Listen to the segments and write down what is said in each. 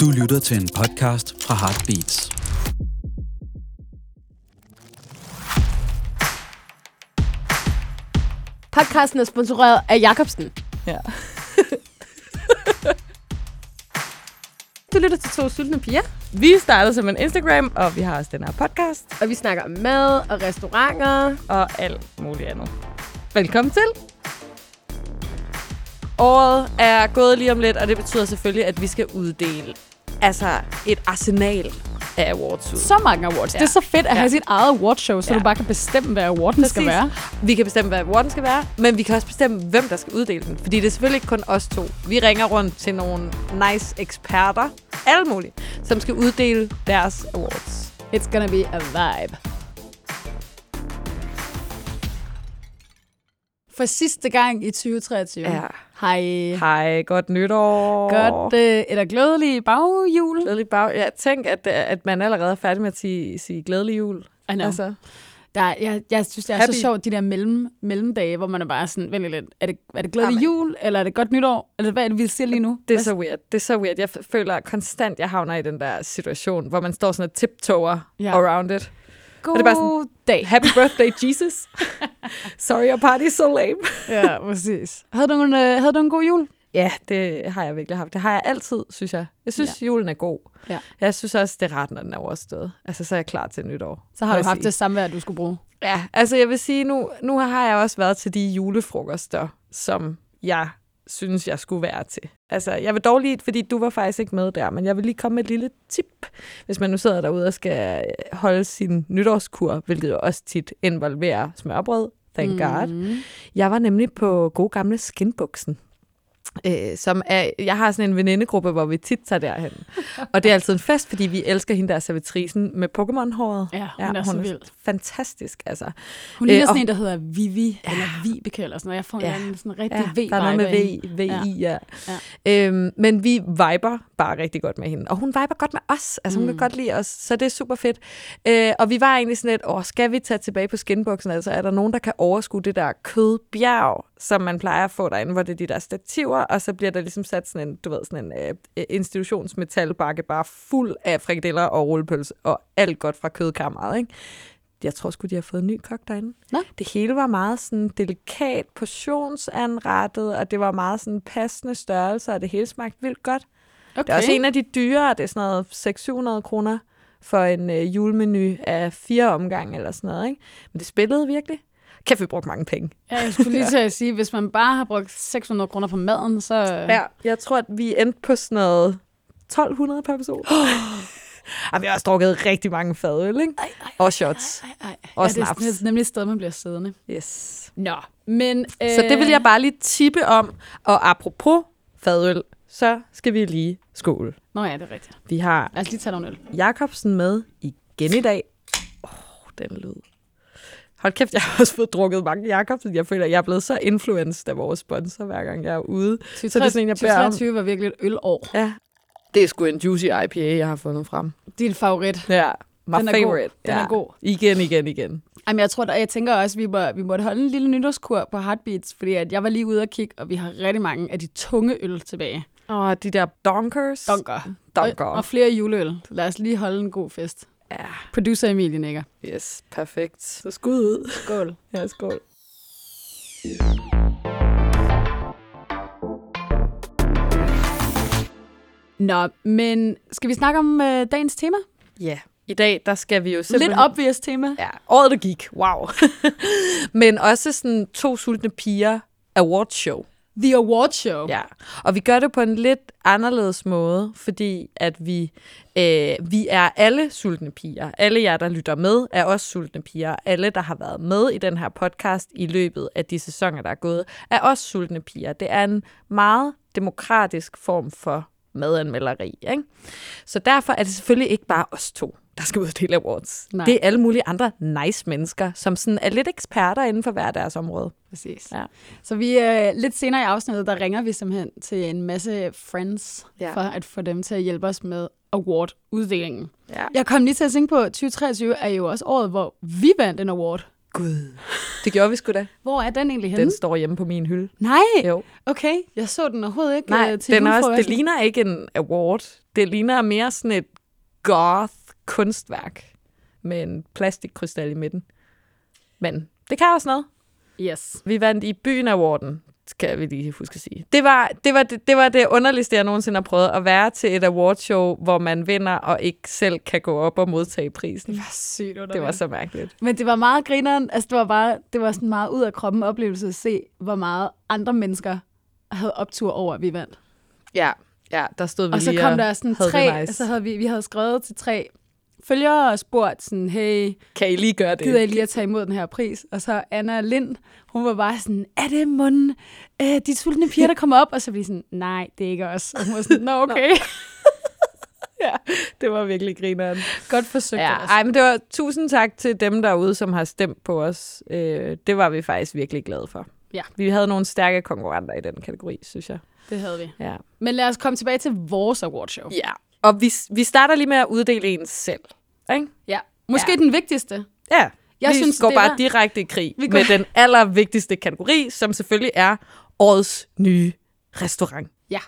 Du lytter til en podcast fra Heartbeats. Podcasten er sponsoreret af Jacobsen. Ja. Du lytter til to sultne piger, Vi startede som en Instagram, og vi har også den her podcast, og vi snakker om mad og restauranter. og alt muligt andet. Velkommen til. Året er gået lige om lidt, og det betyder selvfølgelig, at vi skal uddele altså et arsenal af awards ud. så mange awards. Ja. Det er så fedt at Ja. have sit eget awardshow, så Ja. du bare kan bestemme, hvad awarden skal Præcis. være. Vi kan bestemme, hvad awarden skal være, men vi kan også bestemme, hvem der skal uddele den. Fordi det er selvfølgelig ikke kun os to. Vi ringer rundt til nogle nice eksperter, alle mulige, som skal uddele deres awards. It's gonna be a vibe. For sidste gang i 2023. Ja. Hej. Hej, godt nytår. Godt, øh, eller glædelig baghjul. Glædelig bag. Ja, tænk, at, at man allerede er færdig med at sige, sige glædelig jul. I know. Altså, Der, er- jeg, jeg synes, det er Happy. så sjovt, de der mellem, mellemdage, hvor man er bare sådan, vent lidt, er det, er det glædelig Jamen. jul, eller er det godt nytår? Eller hvad er det, vi siger lige nu? det er så weird. Det er så weird. Jeg føler konstant, jeg havner i den der situation, hvor man står sådan og tiptoer ja. around it. God det er bare sådan- dag. Happy birthday, Jesus. Sorry, your party is so lame. ja, præcis. Havde du, en, øh, havde du en god jul? Ja, det har jeg virkelig haft. Det har jeg altid, synes jeg. Jeg synes, ja. julen er god. Ja. Jeg synes også, det er rart, når den er overstået. Altså, så er jeg klar til nytår. Så har du haft sige. det samvær, du skulle bruge. Ja, altså jeg vil sige, nu, nu har jeg også været til de julefrokoster, som jeg synes, jeg skulle være til. Altså, jeg vil dog lige, fordi du var faktisk ikke med der, men jeg vil lige komme med et lille tip, hvis man nu sidder derude og skal holde sin nytårskur, hvilket jo også tit involverer smørbrød, thank mm. God. Jeg var nemlig på gode gamle skinbuksen. Øh, som er, jeg har sådan en venindegruppe, hvor vi tit tager derhen. Og det er altid en fest, fordi vi elsker hende der servitrisen med Pokémon-håret. Ja, hun er så vild. fantastisk, altså. Hun ligner Øh, sådan og- en, der hedder Vivi, ja. eller Vibeke eller sådan noget. Jeg får Ja. ja. en sådan rigtig Ja, v der er noget med V, V, I, ja. Ja. ja. Øhm, men vi viber bare rigtig godt med hende. Og hun viber godt med os. Altså, hun Mm. kan godt lide os, så det er super fedt. Øh, og vi var egentlig sådan lidt, åh, skal vi tage tilbage på skinboksen? Altså, er der nogen, der kan overskue det der kødbjerg, som man plejer at få derinde, hvor det er de der stativer, og så bliver der ligesom sat sådan en, du ved, sådan en øh, institutionsmetalbakke, bare fuld af frikadeller og rullepølse, og alt godt fra kødkammeret, ikke? Jeg tror sgu, de har fået en ny kok derinde. Nå. Det hele var meget sådan delikat, portionsanrettet, og det var meget sådan passende størrelser, og det hele smagte vildt godt. Okay. Det er også en af de dyre, det er sådan noget 600-700 kroner for en øh, julemenu af fire omgange eller sådan noget. Ikke? Men det spillede virkelig. Kæft, vi brugte mange penge. Ja, jeg skulle lige til at sige, hvis man bare har brugt 600 kroner på maden, så... Ja, jeg tror, at vi endte på sådan noget 1200 per person. og vi har også drukket rigtig mange fadøl, ikke? Ej, ej, Og shots. ej, ej. Og ja, det, er, snaps. det er nemlig et sted, man bliver siddende. Yes. Nå, men... Øh, Så det vil jeg bare lige tippe om. Og apropos fadøl, så skal vi lige skåle. Nå ja, det er rigtigt. Vi har Lad os lige tage nogle øl. Jacobsen med igen i dag. Åh, oh, den lyd. Hold kæft, jeg har også fået drukket mange Jacobsen. Jeg føler, jeg er blevet så influenced af vores sponsor, hver gang jeg er ude. Så det er sådan jeg beder om. 2023 var virkelig et ølår. Ja. Det er sgu en juicy IPA, jeg har fundet frem. Din favorit. Ja, my Den er favorite. god. Den ja. er god. Igen, igen, igen. Jamen, jeg tror, der, jeg tænker også, at vi, må, vi måtte holde en lille nytårskur på Heartbeats, fordi at jeg var lige ude og kigge, og vi har rigtig mange af de tunge øl tilbage. Og de der donkers. Dunker. Dunker. Og, og flere juleøl. Lad os lige holde en god fest. Ja, Producer Emilie nikker. yes, perfekt. Så skud ud. Skål. Ja, skål. Nå, men skal vi snakke om øh, dagens tema? Ja, i dag, der skal vi jo Lidt simpelthen... obvious tema. Ja, året der gik. Wow. Men også sådan to sultne piger awards show. The Award Show. Ja. Og vi gør det på en lidt anderledes måde, fordi at vi, øh, vi er alle sultne piger. Alle jer, der lytter med, er også sultne piger. Alle, der har været med i den her podcast i løbet af de sæsoner, der er gået, er også sultne piger. Det er en meget demokratisk form for madanmelderi. Ikke? Så derfor er det selvfølgelig ikke bare os to, der skal uddele awards. Nej. Det er alle mulige andre nice mennesker, som sådan er lidt eksperter inden for hver deres område. Præcis. Ja. Så vi øh, lidt senere i afsnittet, der ringer vi simpelthen til en masse friends, Ja. for at få dem til at hjælpe os med award-uddelingen. Ja. Jeg kom lige til at tænke på, at 2023 er jo også året, hvor vi vandt en award. Gud. Det gjorde vi sgu da. Hvor er den egentlig henne? Den står hjemme på min hylde. Nej, Jo. okay. Jeg så den overhovedet ikke Nej, øh, til den er også, det ligner ikke en award. Det ligner mere sådan et goth kunstværk med en plastikkrystal i midten. Men det kan også noget. Yes. Vi vandt i byen awarden, skal vi lige huske at sige. Det var det, var det, det, var det underligste, jeg nogensinde har prøvet, at være til et awardshow, hvor man vinder og ikke selv kan gå op og modtage prisen. Det var sygt under Det var så mærkeligt. Men det var meget grineren. Altså, det var bare, det var sådan meget ud af kroppen oplevelse at se, hvor meget andre mennesker havde optur over, at vi vandt. Ja, ja der stod vi Og så lige kom der sådan tre, nice. så havde vi, vi havde skrevet til tre følgere og spurgt sådan, hey, Kan I lige gøre det? gider I lige at tage imod den her pris? Og så Anna Lind, hun var bare sådan, er det munden, øh, de sultne piger, der kommer op? Og så vi sådan, nej, det er ikke os. Og hun var sådan, nå okay, ja, det var virkelig grineren. godt forsøgt Ja, ej, men det var tusind tak til dem derude, som har stemt på os. Øh, det var vi faktisk virkelig glade for. Ja. Vi havde nogle stærke konkurrenter i den kategori, synes jeg. Det havde vi. Ja. Men lad os komme tilbage til vores awardshow. ja. Og vi, vi starter lige med at uddele en selv. Ikke? Ja. Måske Ja. den vigtigste. Ja. Jeg vi synes, går det bare var- direkte i krig Vi går- med den allervigtigste kategori, som selvfølgelig er årets nye restaurant. Ja.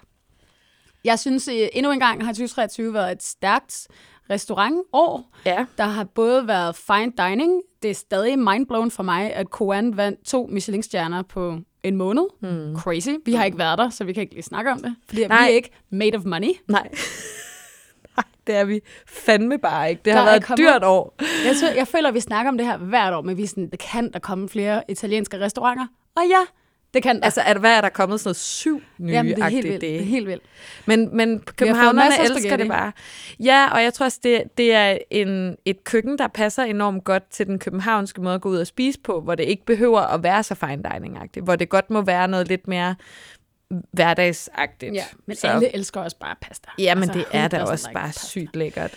Jeg synes øh, endnu en gang har 2023 været et stærkt restaurantår. Ja. Der har både været fine dining. Det er stadig mindblown for mig, at Koan vandt to Michelin-stjerner på en måned. Mm. Crazy. Vi har ikke været der, så vi kan ikke lige snakke om det. Fordi Nej. vi er ikke made of money. Nej. Det er vi fandme bare ikke. Det Der har er været et kommet- dyrt år. Jeg, tror, jeg føler, at vi snakker om det her hvert år, men vi er sådan, det kan der komme flere italienske restauranter. Og ja, det kan der. Altså, er, hvad er der kommet sådan noget syv nye Jamen, det er helt agtigt? vildt. Det er helt vildt. Men, men københavnerne elsker det bare. Ja, og jeg tror også, det, det er en, et køkken, der passer enormt godt til den københavnske måde at gå ud og spise på, hvor det ikke behøver at være så fine dining-agtigt, hvor det godt må være noget lidt mere hverdagsagtigt. Ja, men så, alle elsker også bare pasta. Ja, men Altså, det er da 100% også bare pasta. sygt lækkert.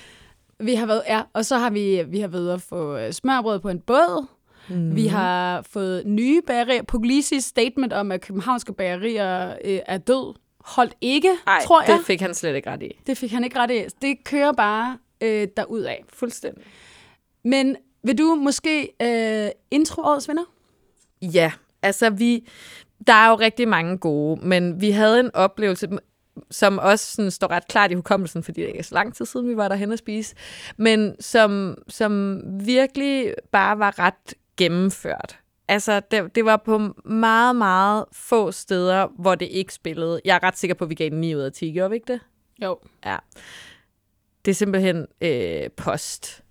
Vi har været, ja, og så har vi, vi har været ude at få øh, smørbrød på en båd. Mm. Mhm. Vi har fået nye bagerier. Puglisis statement om, at københavnske bagerier øh, er død, holdt ikke, Ej, tror jeg. det fik han slet ikke ret i. Det fik han ikke ret i. Det kører bare øh, derudad. Fuldstændig. Men vil du måske øh, intro årets vinder? Ja, altså vi... Der er jo rigtig mange gode, men vi havde en oplevelse, som også sådan står ret klart i hukommelsen, fordi det ikke er så lang tid siden, vi var derhen at spise, men som, som virkelig bare var ret gennemført. Altså, det, det var på meget, meget få steder, hvor det ikke spillede. Jeg er ret sikker på, at vi gav den 9 ud af 10, gjorde vi ikke det? Jo. Ja. Det er simpelthen øh, post.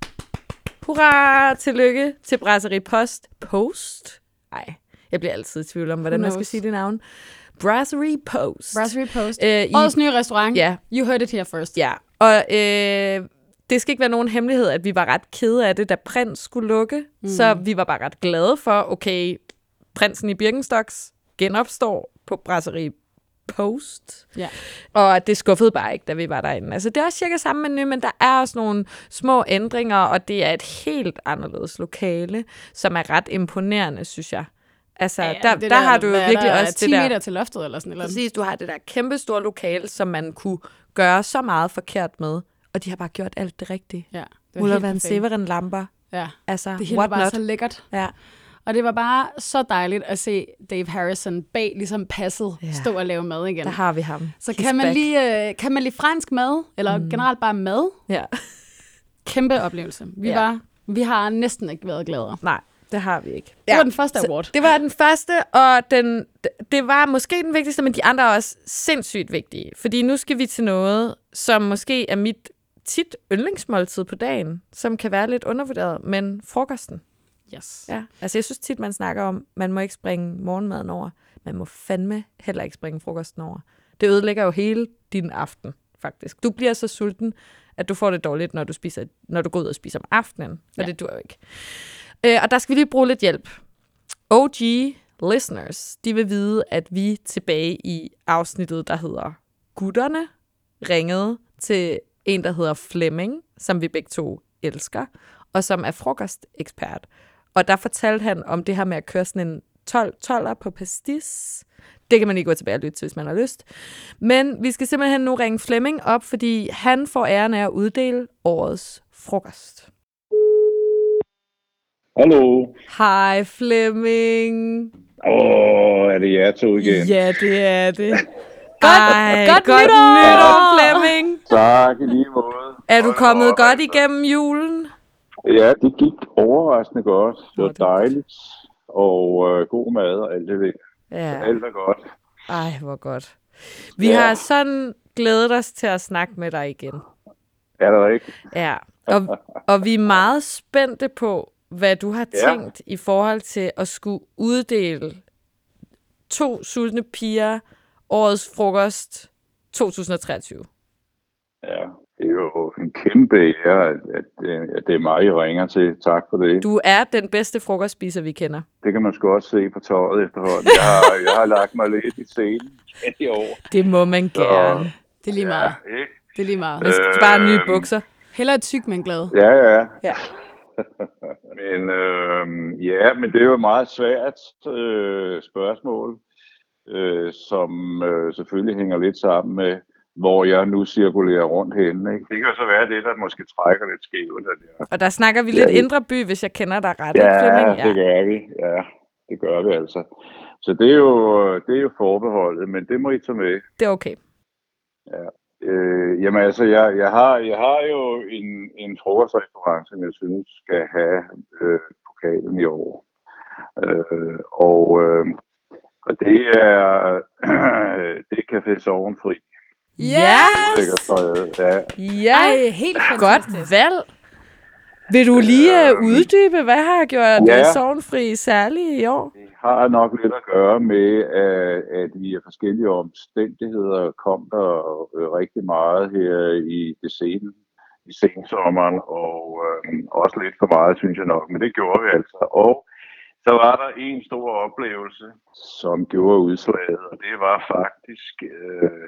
Hurra! Tillykke til Brasserie Post. Post? Nej, jeg bliver altid i tvivl om, hvordan man skal sige det navn. Brasserie Post. Brasserie Post. Øh, i, Årets nye restaurant. Ja. You heard it here first. ja, og øh, det skal ikke være nogen hemmelighed, at vi var ret kede af det, da Prins skulle lukke. Mm. Så vi var bare ret glade for, okay, prinsen i Birkenstocks genopstår på Brasserie Post. Ja. Og det skuffede bare ikke, da vi var derinde. Altså, det er også cirka samme menu, men der er også nogle små ændringer, og det er et helt anderledes lokale, som er ret imponerende, synes jeg. Altså, ja, der, det der, har du jo virkelig der, også 10 det der... meter til loftet eller sådan noget. Præcis, du har det der kæmpe store lokale, som man kunne gøre så meget forkert med, og de har bare gjort alt det rigtige. Ja, det var Ulla. Severen lamper. Ja, Altså, det hele var bare not? så lækkert. Ja. Og det var bare så dejligt at se Dave Harrison bag ligesom passet Ja. stå og lave mad igen. Der har vi ham. Så He's kan man, back. lige, øh, kan man lide fransk mad, eller mm. generelt bare mad, Ja. kæmpe oplevelse. Vi, Ja. var, vi har næsten ikke været gladere. Nej, det har vi ikke. Det var den første Så award. Det var den første, og den, det var måske den vigtigste, men de andre er også sindssygt vigtige. Fordi nu skal vi til noget, som måske er mit tit yndlingsmåltid på dagen, som kan være lidt undervurderet, men frokosten. Yes. Ja. Altså jeg synes tit, man snakker om, man må ikke springe morgenmaden over. Man må fandme heller ikke springe frokosten over. Det ødelægger jo hele din aften, faktisk. Du bliver så sulten, at du får det dårligt, når du, spiser, når du går ud og spiser om aftenen. Og Ja. det dur jo ikke. Øh, og der skal vi lige bruge lidt hjælp. OG listeners, de vil vide, at vi tilbage i afsnittet, der hedder Gutterne, ringede til en, der hedder Flemming, som vi begge to elsker, og som er frokostekspert. Og der fortalte han om det her med at køre sådan en 12 12'er på pastis. Det kan man lige gå tilbage og lytte til, hvis man har lyst. Men vi skal simpelthen nu ringe Flemming op, fordi han får æren af at uddele årets frokost. Hallo. Hej Flemming. Åh, er det jer to igen? Ja, det er det. Ej, godt godt nytår! nytår, Flemming. Tak i lige måde. Er du kommet op, godt igennem julen? Ja, det gik overraskende godt. Det var godt. dejligt. Og øh, god mad og alt det der. Ja. Alt er godt. Ej, hvor godt. Vi Ja. har sådan glædet os til at snakke med dig igen. Er det rigtigt? Ja, og, og vi er meget spændte på, hvad du har Ja. tænkt i forhold til at skulle uddele to sultne piger årets frokost 2023. Ja, det er jo en kæmpe ære, at, at, at det er mig, I ringer til. Tak for det. Du er den bedste frokostspiser, vi kender. Det kan man sgu også se på tøjet efterhånden. Jeg har, jeg har lagt mig lidt i scenen i år. Det må man gerne. Det er lige meget. Ja? Det er lige meget. Du bare nye Øhm, bukser. Hellere tyk, men glad. Ja, ja. Ja. men øh, ja, men det er jo et meget svært øh, spørgsmål, øh, som øh, selvfølgelig hænger lidt sammen med, hvor jeg nu cirkulerer rundt henne. Ikke? Det kan så være det, der måske trækker lidt skævt. Jeg... Og der snakker vi Ja, lidt indre by, hvis jeg kender dig ret. ikke, Ja, det gør vi. Ja, det gør vi altså. Så det er jo, det er jo forbeholdet, men det må I tage med. Det er okay. Øh, jamen altså, jeg, jeg, har, jeg har jo en, en frokostrestaurant, som jeg synes skal have øh, pokalen i år. Øh, og, øh, og det er, det er Café Sovenfri. Yes! For, ja, Ja, Ej, helt godt fantastisk. valg. Vil du lige uh, uddybe, hvad har gjort Ja. Sovnfri særlig i år? det har nok lidt at gøre med, at, at vi af forskellige omstændigheder kom der øh, rigtig meget her i det sene, i sensommeren, og øh, også lidt for meget, synes jeg nok, men det gjorde vi altså. Og så var der en stor oplevelse, som gjorde udslaget, og det var faktisk, øh,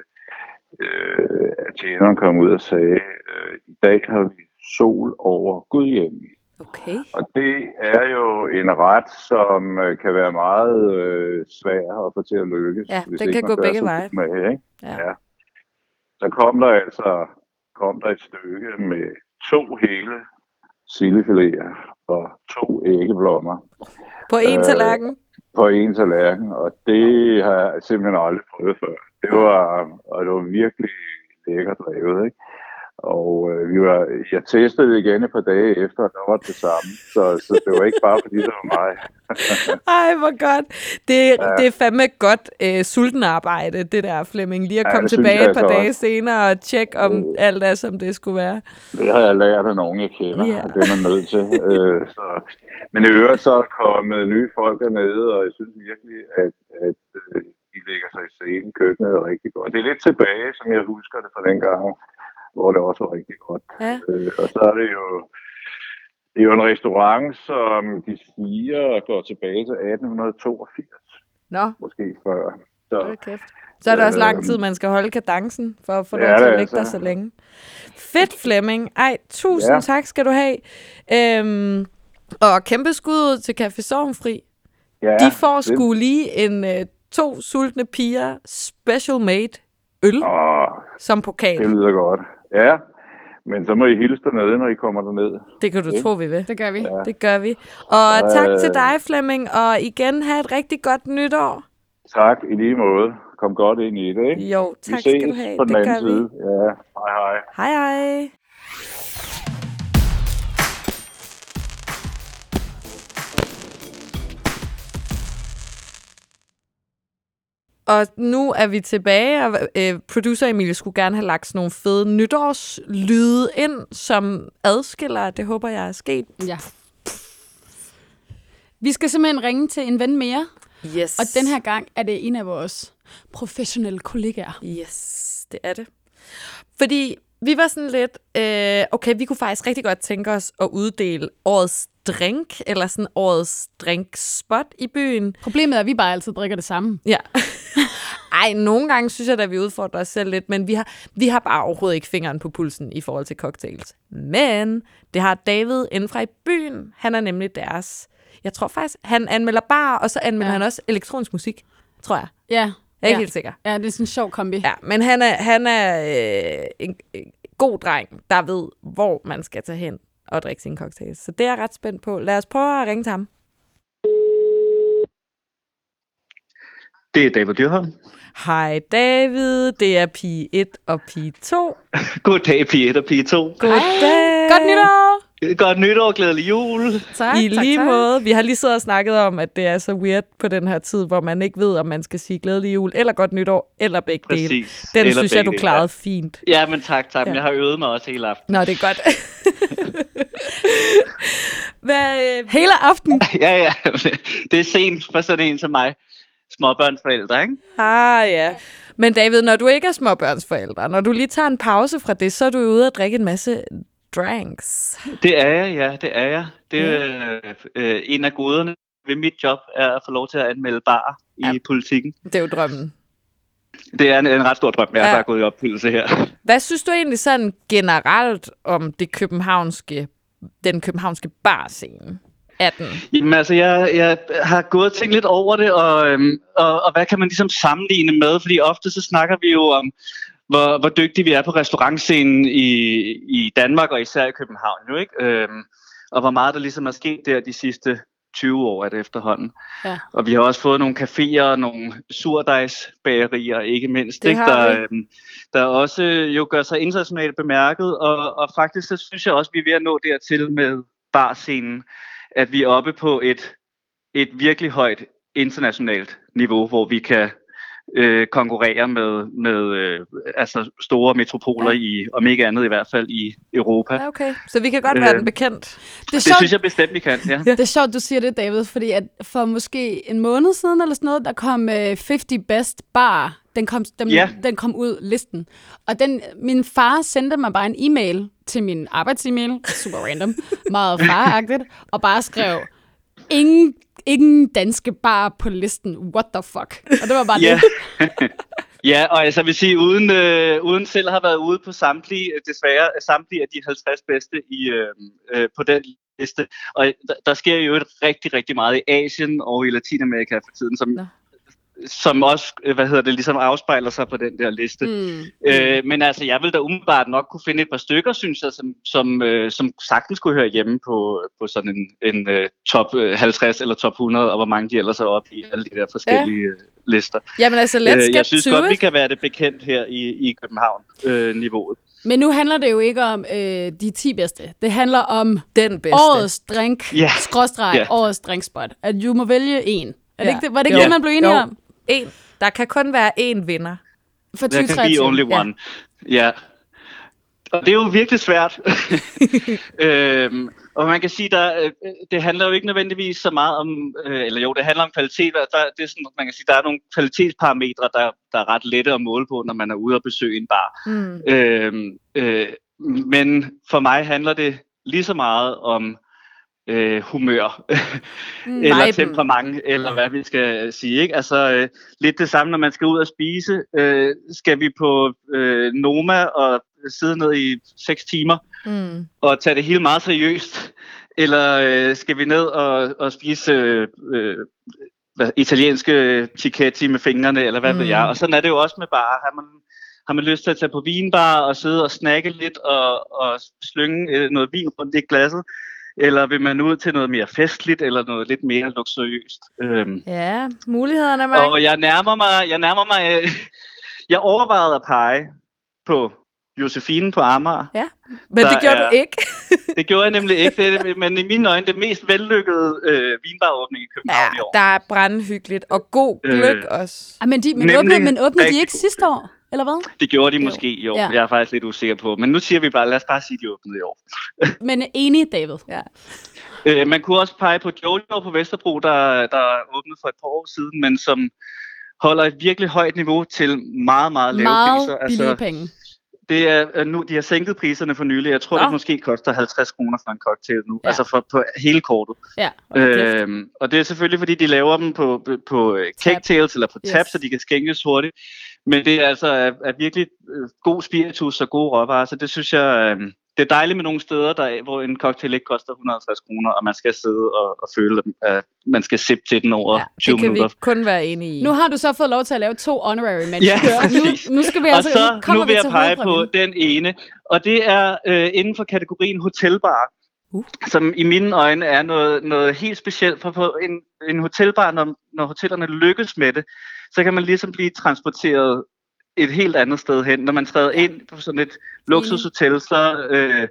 øh, at tjeneren kom ud og sagde, øh, i dag har vi sol over Gudhjem. Okay. Og det er jo en ret, som øh, kan være meget øh, svær at få til at lykkes. Ja, hvis den kan gå begge veje. Med, ikke? Ja. Ja. Så kom der altså kom der et stykke med to hele sildefiléer og to æggeblommer På en Øh, tallerken? på en tallerken, og det har jeg simpelthen aldrig prøvet før. Det var, og det var virkelig lækkert lavet, ikke? Og øh, vi var, jeg testede det igen et par dage efter, og der var det samme. Så, så det var ikke bare fordi, det var mig. Ej, hvor godt. Det, ja. det er fandme godt øh, sultenarbejde, det der, Flemming. Lige at Ja, komme tilbage jeg et par altså dage også. senere og tjekke, om alt er, som det skulle være. Det har jeg lært af nogen, jeg kender, Ja. det er man nødt til. øh, så. Men i øvrigt så er kommet nye folk dernede, og jeg synes virkelig, at, at øh, de lægger sig i scenen. Køkkenet rigtig godt. Det er lidt tilbage, som jeg husker det fra den gang, hvor det også var rigtig godt. Ja. Øh, og så er det jo, det er jo en restaurant, som de siger går tilbage til 1882, Nå, måske før. Så, kæft. Så er det også lang Øhm. tid, man skal holde kadencen, for at få Ja, lov til at ligge der altså. så længe. Fedt, Flemming. Ej, tusind Ja. tak skal du have. Øhm, og kæmpe skud ud til Café Sovnfri. ja, De får sgu lige en øh, to sultne piger special made øl Åh, som pokal. det lyder godt. Ja, men så må I hilse dernede, når I kommer derned. Det kan du tro, vi vil. Det gør vi. Ja. Det gør vi. Og tak til Øh. dig, Flemming. Og igen, have et rigtig godt nytår. Tak, i lige måde. Kom godt ind i det, ikke? Jo, tak vi ses skal du have. på den Det anden gør vi. side. Ja, hej hej. Hej, hej. Og nu er vi tilbage, og øh, producer Emilie skulle gerne have lagt sådan nogle fede nytårslyde ind, som adskiller, det håber jeg er sket. Ja. Vi skal simpelthen ringe til en ven mere, Yes. og den her gang er det en af vores professionelle kollegaer. Yes, det er det. Fordi vi var sådan lidt, øh, okay, vi kunne faktisk rigtig godt tænke os at uddele årets drink, eller sådan årets drinkspot i byen. Problemet er, at vi bare altid drikker det samme. Ja. Ej, nogle gange synes jeg, at vi udfordrer os selv lidt, men vi har, vi har bare overhovedet ikke fingeren på pulsen i forhold til cocktails. Men det har David inden fra i byen. Han er nemlig deres. Jeg tror faktisk, han anmelder bar, og så anmelder Ja. han også elektronisk musik, tror jeg. Ja. Jeg er ja. ikke helt sikker. Ja, det er sådan en sjov kombi. Ja, men han er, han er øh, en, en god dreng, der ved, hvor man skal tage hen at drikke sine cocktails. Så det er jeg ret spændt på. Lad os prøve at ringe til ham. Det er David Dyrholm. Hej David, det er pige 1 og pige 2. Goddag, pige 1 og pige 2. Goddag. Godt nytår! Godt nytår, glædelig jul. Tak, I tak, lige tak. måde. Vi har lige siddet og snakket om, at det er så weird på den her tid, hvor man ikke ved, om man skal sige glædelig jul, eller godt nytår, eller begge dele. Præcis. Den Eller synes jeg, du klarede fint. Ja. ja, men tak, tak. Ja. Ja. Jeg har øvet mig også hele aften. Nå, det er godt. Hvad, øh, Hele aften. ja, ja. Det er sent for sådan en som mig. Småbørnsforældre, ikke? ah, ja. Men David, når du ikke er småbørnsforældre, når du lige tager en pause fra det, så er du ude og drikke en masse drinks. Det er jeg, ja. Det er jeg. Det er øh, øh, en af goderne ved mit job, er at få lov til at anmelde bar i Ja. politikken. Det er jo drømmen. Det er en, en ret stor drøm, jeg Ja. har gået i opfyldelse her. Hvad synes du egentlig sådan generelt om det københavnske, den københavnske barscene? Er den? Jamen altså, jeg, jeg har gået og tænkt lidt over det, og, øhm, og, og hvad kan man ligesom sammenligne med? Fordi ofte så snakker vi jo om, hvor, hvor dygtige vi er på restaurantscenen i, i Danmark, og især i København, jo ikke? Øhm, og hvor meget der ligesom er sket der de sidste 20 år er det efterhånden. Ja. Og vi har også fået nogle caféer og nogle surdejsbagerier, ikke mindst, Det ikke? Der, øhm, der også jo gør sig internationalt bemærket, og, og faktisk så synes jeg også, vi er ved at nå dertil med barscenen, at vi er oppe på et, et virkelig højt internationalt niveau, hvor vi kan øh, konkurrere med, med øh, altså store metropoler, Ja. i, om ikke andet i hvert fald i Europa. Ja, okay. Så vi kan godt være Øh, den bekendt. Det Det sjovt, synes jeg bestemt, vi kan. Ja. det er sjovt, du siger det, David, fordi at for måske en måned siden eller sådan noget, der kom uh, 50 Best Bar. Den kom, dem, Ja. den kom ud, listen. Og den, min far sendte mig bare en e-mail til min arbejds-e-mail, super random, meget faragtigt, og bare skrev, ingen, ingen danske bar på listen, what the fuck? Og det var bare Ja. det. ja, og altså jeg vil sige, uden, øh, uden selv have været ude på samtlige, øh, desværre, samtlige af de 50 bedste i, øh, øh, på den liste. Og der, der sker jo et rigtig, rigtig meget i Asien og i Latinamerika for tiden, som, Nå. Som også, øh, hvad hedder det, ligesom afspejler sig på den der liste. Mm. Øh, men altså, jeg vil da umiddelbart nok kunne finde et par stykker, synes jeg, som, som, øh, som sagtens kunne høre hjemme på, på sådan en, en uh, top øh, 50 eller top 100, og hvor mange de ellers er oppe i alle de der forskellige ja. lister. Jamen altså, let's Øh, get jeg synes to godt, it. vi kan være det bekendt her i, i København-niveauet. Men nu handler det jo ikke om øh, de 10 bedste. Det handler om Den bedste. årets drink, Ja. skråstreg, Ja. årets drinkspot. At du må vælge en. Er det Ja. ikke det, var det ikke Jo. det, man blev enige Jo. om? En. Der kan kun være én vinder. For Der kan 2023. be only ja. one. Ja. Og det er jo virkelig svært. øhm, og man kan sige, der, øh, det handler jo ikke nødvendigvis så meget om, øh, eller jo, det handler om kvalitet. Der, det er sådan, man kan sige, der er nogle kvalitetsparametre, der, der er ret lette at måle på, når man er ude og besøge en bar. Mm. Øhm, øh, men for mig handler det lige så meget om øh, humør, eller Viben. temperament, eller hvad vi skal sige. Ikke? Altså øh, lidt det samme, når man skal ud og spise. Øh, skal vi på øh, Noma og sidde ned i 6 timer Mm. og tage det hele meget seriøst? Eller øh, skal vi ned og, og spise øh, øh, hvad, italienske cicchetti med fingrene, eller hvad mm. ved Mm. jeg? Og sådan er det jo også med bare. Har man, har man lyst til at tage på vinbar og sidde og snakke lidt og, og slynge øh, noget vin rundt i glasset? Eller vil man ud til noget mere festligt, eller noget lidt mere luksuriøst? Øhm, Ja, mulighederne er mange. og jeg nærmer mig, jeg nærmer mig, øh, jeg overvejede at pege på Josefine på Amager. Men det gjorde er- du ikke. Det gjorde jeg nemlig ikke, det er, det- men i mine øjne det mest vellykkede øh, vinbaråbning i København i Ja, år. der er brandhyggeligt. Og god Øh, gløk også. Ah, men de, men Nemlig åbnede, men åbnede de ikke sidste år? Eller hvad? Det gjorde de Jo. måske i år. Ja. Jeg er faktisk lidt usikker på. Men nu siger vi bare, lad os bare sige, de åbnede i år. Men enig, David. Ja. Øh, man kunne også pege på Jojo på Vesterbro, der, der åbnede for et par år siden, men som holder et virkelig højt niveau til meget, meget lave Meget priser. Altså, billige penge. Det er er nu, de har sænket priserne for nylig. Jeg tror, Nå. det måske koster 50 kroner for en cocktail nu. Ja. Altså for, på hele kortet. Ja. Øhm, og det er selvfølgelig, fordi de laver dem på, på, på øh, cocktails eller på tab, Yes. så de kan skænkes hurtigt. Men det er altså er, er virkelig øh, god spiritus og gode råvarer, så det synes jeg, øh, det er dejligt med nogle steder, der, hvor en cocktail ikke koster 150 kroner, og man skal sidde og, og føle, at man skal sippe til den over Ja, 20 det kan minutter. vi kun være enige i. Nu har du så fået lov til at lave to honorary match. Ja, nu, nu skal vi og altså, så kommer nu vil vi jeg til pege på den ene, og det er øh, inden for kategorien hotelbar. Uh. som i mine øjne er noget, noget helt specielt. For på en, en hotelbar, når, når hotellerne lykkes med det, så kan man ligesom blive transporteret et helt andet sted hen. Når man træder ind på sådan et luksushotel, så, øh,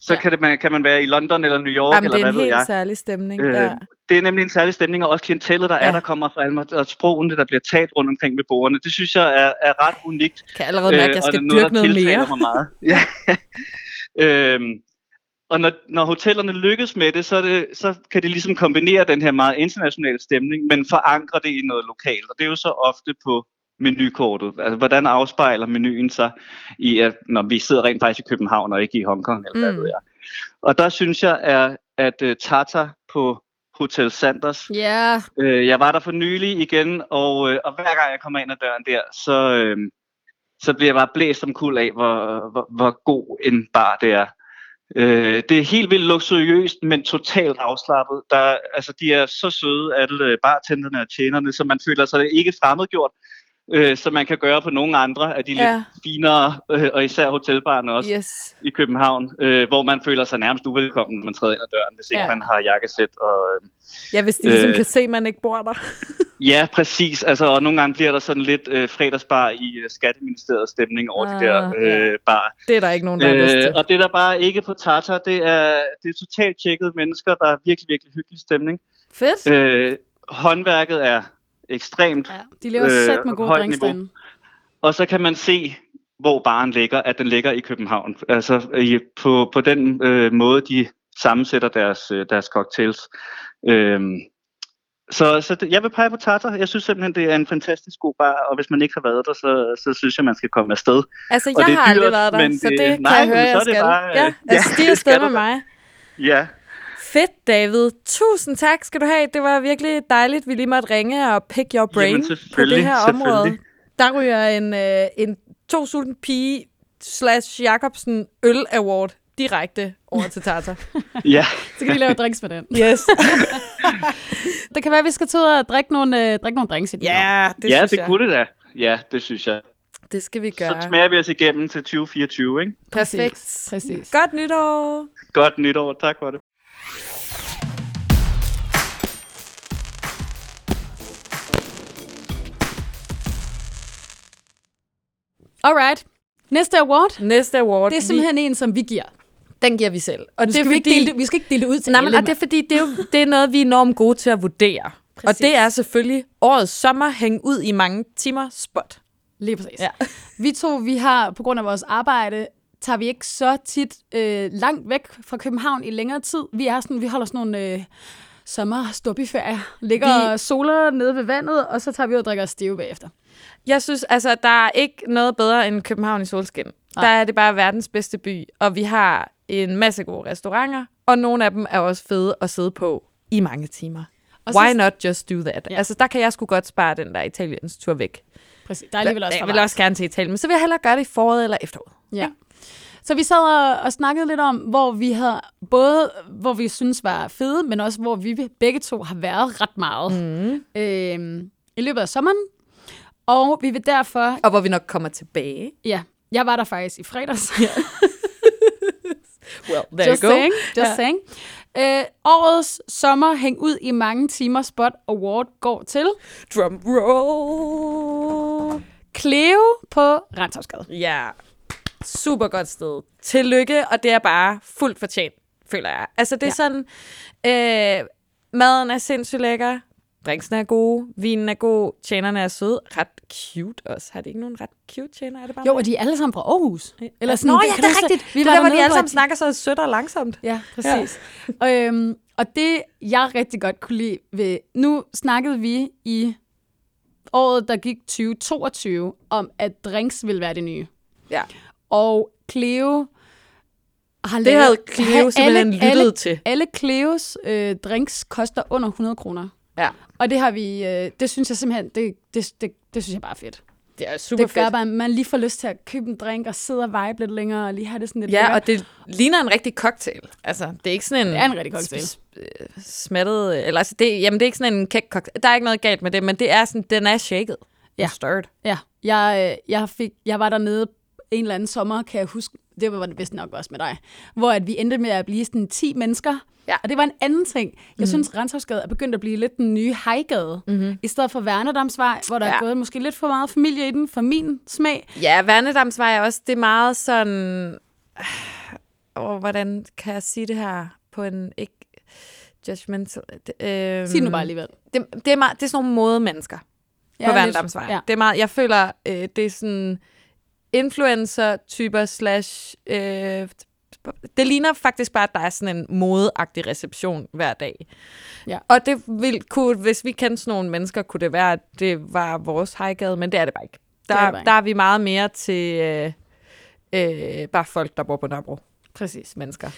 så Ja. kan, det, man, kan man være i London eller New York, Jamen, eller det er hvad en ved helt jeg. særlig stemning. Øh, ja. Det er nemlig en særlig stemning, og også klientellet, der ja. Er, der kommer fra alle, og sprogene, der bliver talt rundt omkring ved bordene. Det synes jeg er, er ret unikt. Kan jeg allerede mærke, at jeg Øh, og skal det er dyrke der noget mere. Mig meget. ja. øhm, og når, når hotellerne lykkes med det så, det, så kan de ligesom kombinere den her meget internationale stemning, men forankre det i noget lokalt. Og det er jo så ofte på menukortet. Altså, hvordan afspejler menuen sig i, at når vi sidder rent faktisk i København og ikke i Hongkong, eller hvad Mm. ved jeg. Og der synes jeg, er, at uh, Tata på Hotel Sanders Ja, Øh, jeg var der for nylig igen, og, øh, og hver gang jeg kommer ind ad døren der, så, øh, så bliver jeg bare blæst som kul af, hvor, hvor, hvor god en bar det er. Øh, det er helt vildt luksuriøst, men totalt afslappet. Der, altså, de er så søde, alle bartenderne og tjenerne, så man føler sig ikke fremmedgjort, øh, som man kan gøre på nogle andre af de Ja. lidt finere, øh, og især hotelbarne også Yes. i København, øh, hvor man føler sig nærmest uvelkommen, når man træder ind ad døren, hvis ikke Ja. man har jakkesæt og, øh, Ja, hvis de ligesom Øh. kan se, at man ikke bor der. Ja, præcis. Altså, og nogle gange bliver der sådan lidt øh, fredagsbar i øh, Skatteministeriets stemning over Ah, de der øh, bar. Det er der ikke nogen, der har lyst Øh, til. og det er der bare ikke på Tata. Det er, det er totalt tjekkede mennesker, der er virkelig, virkelig hyggelig stemning. Fedt. Øh, håndværket er ekstremt, ja. de laver Øh, med gode højt drinks niveau. derinde. og så kan man se, hvor baren ligger, at den ligger i København. Altså i, på, på den øh, måde, de sammensætter deres, øh, deres cocktails. Øhm, så, så det, jeg vil pege på Tata. Jeg synes simpelthen, det er en fantastisk god bar, og hvis man ikke har været der, så, så synes jeg, man skal komme afsted. Altså, og jeg det er har aldrig dyrt, været der, men så det- det kan nej, jeg høre, så jeg det skal. bare, ja, øh, altså, ja, de er det afsted med mig. Ja, Fedt, David. Tusind tak skal du have. Det var virkelig dejligt, vi lige måtte ringe og pick your brain Jamen, på det her område. Der ryger en, øh, en to sulten pige slash Jacobsen øl award direkte over til Tata. ja. Så kan de lave drinks med den. Yes. Det kan være, at vi skal til at drikke nogle, øh, drikke nogle drinks i det ja, det ja, synes det jeg. kunne det da. Ja, det synes jeg. Det skal vi Så gøre. smager vi os igennem til 2024, ikke? Perfekt. Præcis. Godt nytår. Godt nytår. Tak for det. Alright. Næste award, Næste award. det er simpelthen en, som vi giver. vi, den giver vi selv. Og Nu skal vi, ikke dele det, vi skal ikke dele det ud til Nej, men, alle. og det er fordi, det er, jo, det er noget, vi er enormt gode til at vurdere. Præcis. Og det er selvfølgelig årets sommer hæng ud i mange timer spot. Lige præcis. Ja. Vi to, vi har på grund af vores arbejde, tager vi ikke så tit øh, langt væk fra København i længere tid. Vi er sådan, vi holder sådan nogle øh, sommer stoppiferier, ligger Vi- soler nede ved vandet, og så tager vi ud og drikker stive bagefter. Jeg synes, altså, der er ikke noget bedre end København i solskin. Nej. Der er det bare verdens bedste by, og vi har en masse gode restauranter, og nogle af dem er også fede at sidde på i mange timer. Og så- Why not just do that? Ja. Altså, der kan jeg sgu godt spare den der Italiens tur væk. Præcis. Der er alligevel også jeg vil også gerne til Italien, men så vil jeg hellere gøre det i foråret eller efteråret. Ja. Så vi sad og, og snakkede lidt om, hvor vi havde både, hvor vi synes var fede, men også hvor vi begge to har været ret meget mm. øhm, i løbet af sommeren. Og vi vil derfor, Og hvor vi nok kommer tilbage. ja, jeg var der faktisk i fredags. Well, there Just you go. saying. Just ja. saying. Øh, årets sommer hæng ud i mange timer spot award går til Drum roll. Cleo på Renshavsgade. Ja, super godt sted. Tillykke, og det er bare fuldt fortjent, føler jeg. Altså, det er Ja. ja. sådan, øh, maden er sindssygt lækker, drinksene er gode, vinen er god, tjenerne er søde, ret cute også. Har de ikke nogen ret cute tjener? Er det bare Jo, mig? og de er alle sammen fra Aarhus. Eller Nå, ja, kan det er rigtigt. Vi det var er der, hvor de alle sammen snakker så sødt og langsomt. Ja, præcis. Ja. øhm, og det, jeg rigtig godt kunne lide ved... Nu snakkede vi i året, der gik 2022, om, at drinks ville være det nye. Ja. Og Cleo har Det havde Cleo simpelthen lyttet alle, til. Alle Cleos øh, drinks koster under 100 kroner. Ja. Og det har vi... Øh, det synes jeg simpelthen... Det, det, det, det synes jeg bare er fedt. Det er super Det gør fedt. bare, at man lige får lyst til at købe en drink og sidde og vibe lidt længere og lige have det sådan lidt Ja, lækkert. og det ligner en rigtig cocktail. Altså, det er ikke sådan en... Det er en rigtig cocktail. Smattet... Eller altså, det, jamen, det er ikke sådan en kæk cocktail. Der er ikke noget galt med det, men det er sådan, den er shaket. Ja. Stirred. Ja, jeg, øh, jeg, fik, jeg var dernede en eller anden sommer, kan jeg huske, det var det vist nok også med dig, hvor at vi endte med at blive sådan 10 mennesker. Ja. Og det var en anden ting. Jeg mm. synes, Renshavsgade er begyndt at blive lidt den nye hejgade. Mm-hmm. I stedet for Værnedamsvej, hvor der ja. Er gået måske lidt for meget familie i den, for min smag. Ja, Værnedamsvej er også, det er meget sådan... Og hvordan kan jeg sige det her på en ikke judgmental... Øh, Sig det nu bare alligevel. Det, det, er meget, det er sådan nogle modemennesker Ja, på. Værnedamsvej. Ja. Det er meget, jeg føler, øh, det er sådan influencer-typer slash... Øh, det ligner faktisk bare, at der er sådan en modeagtig reception hver dag. Ja. Og det vil, kunne, hvis vi kendte sådan nogle mennesker, kunne det være, at det var vores hejgade, men det er det bare ikke. Der, Det er det bare ikke. der er vi meget mere til øh, øh, bare folk, der bor på Nørrebro. Præcis. Mennesker.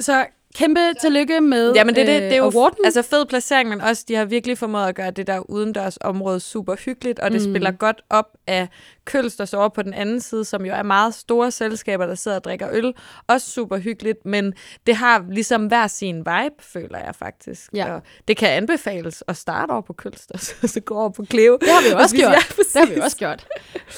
Så kæmpe tillykke med Ja, men det, det, det er jo awarden. altså fed placering, men også de har virkelig formået at gøre det der udendørs område super hyggeligt, og det mm. spiller godt op af Kølsters over på den anden side, som jo er meget store selskaber, der sidder og drikker øl. Også super hyggeligt, men det har ligesom hver sin vibe, føler jeg faktisk. Ja. Og det kan anbefales at starte over på Kølsters, og så gå over på Cleo. Det har vi jo også gjort. Ja, det har vi også gjort.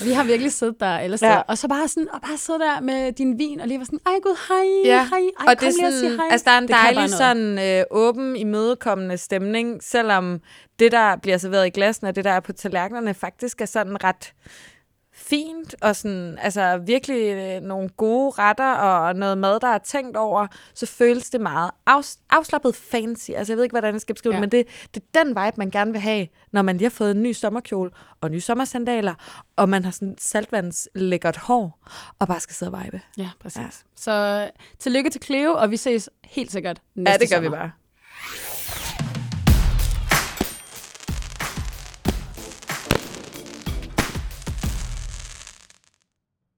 Vi har virkelig siddet der alle steder. Ja. Og så bare sådan, og bare sidde der med din vin, og lige var sådan, ej gud, hej, Ja, hej, ej, og kom det er lige og sådan, hej. altså der er en Det dejlig sådan øh, åben, imødekommende stemning, selvom det, der bliver serveret i glassen, og det, der er på tallerkenerne, faktisk er sådan ret fint, og sådan, altså virkelig øh, nogle gode retter, og noget mad, der er tænkt over, så føles det meget afs- afslappet fancy. Altså jeg ved ikke, hvordan jeg skal beskrive ja. Det, men det, det er den vibe, man gerne vil have, når man lige har fået en ny sommerkjole, og nye sommersandaler, og man har sådan saltvandslækkert hår, og bare skal sidde og vibe. Ja, præcis. Ja. Ja. Så øh, tillykke til Cleo, og vi ses helt sikkert næste Ja, det gør sommer. vi bare.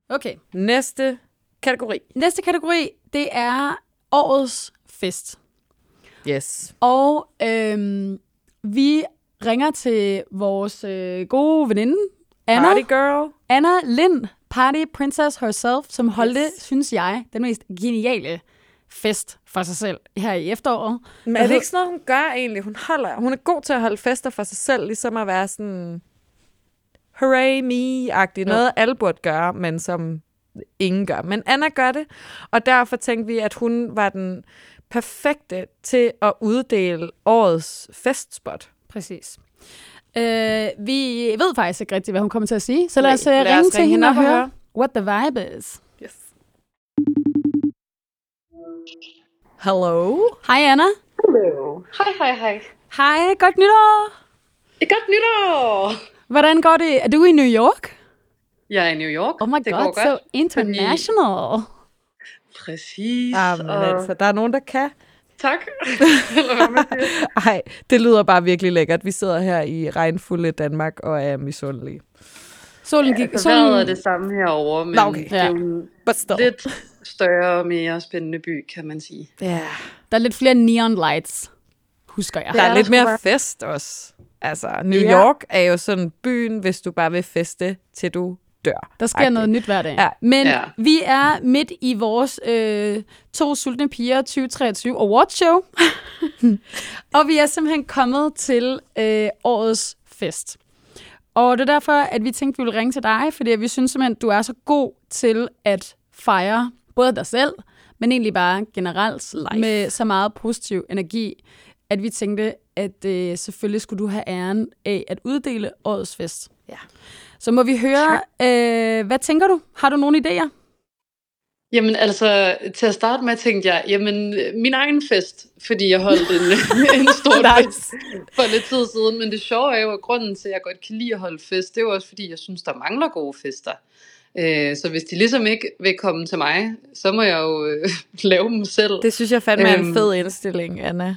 Okay. Næste kategori. Næste kategori, det er årets fest. Yes. Og øhm, vi ringer til vores øh, gode veninde, Anna. Party girl. Anna Lind, Party Princess herself, som holdte, Yes. synes jeg, den mest geniale fest for sig selv her i efteråret. Men er det ikke sådan noget, hun gør egentlig? Hun, holder, hun er god til at holde fester for sig selv, ligesom at være sådan hooray me-agtig. Noget, alle burde gøre, men som ingen gør. Men Anna gør det, og derfor tænkte vi, at hun var den perfekte til at uddele årets festspot. Præcis. Øh, vi ved faktisk ikke rigtigt, hvad hun kommer til at sige, så lad os, uh, lad os ringe til hende og høre, høre. what the vibe is. Yes. Hello. Hej Anna. Hello. Hej, hej, hej. Hej, godt nytår. Godt nytår. Hvordan går det? Er du i New York? Jeg er i New York. Oh my det god, går so godt. international. Præcis. Jamen, og... altså, der er nogen, der kan. Tak. Eller hvad man siger. Ej, det lyder bare virkelig lækkert. Vi sidder her i regnfulde Danmark og er misundelige. Solen gik... Altså, vejret er det samme herovre, men okay. det er jo still. lidt større og mere spændende by, kan man sige. Ja. Der er lidt flere neon lights, husker jeg. Der er er lidt mere fest også. Altså, New Ja. York er jo sådan byen, hvis du bare vil feste, til du dør. Der sker noget nyt hver dag. Ja. Men Ja. vi er midt i vores øh, To Sultne Piger 2023 Awards show. og vi er simpelthen kommet til øh, årets fest. Og det er derfor, at vi tænkte, at vi ville ringe til dig, fordi vi synes simpelthen, at du er så god til at fejre både dig selv, men egentlig bare generelt Life. med så meget positiv energi, at vi tænkte, at øh, selvfølgelig skulle du have æren af at uddele årets fest. Ja. Så må vi høre, øh, hvad tænker du? Har du nogle idéer? Jamen altså, til at starte med tænkte jeg, jamen min egen fest, fordi jeg holdt en, en stor fest for lidt tid siden. Men det sjove er jo, at grunden til, at jeg godt kan lide at holde fest, det er jo også fordi, jeg synes, der mangler gode fester. Øh, så hvis de ligesom ikke vil komme til mig, så må jeg jo øh, lave dem selv. Det synes jeg fandme er en Øhm. fed indstilling, Anna.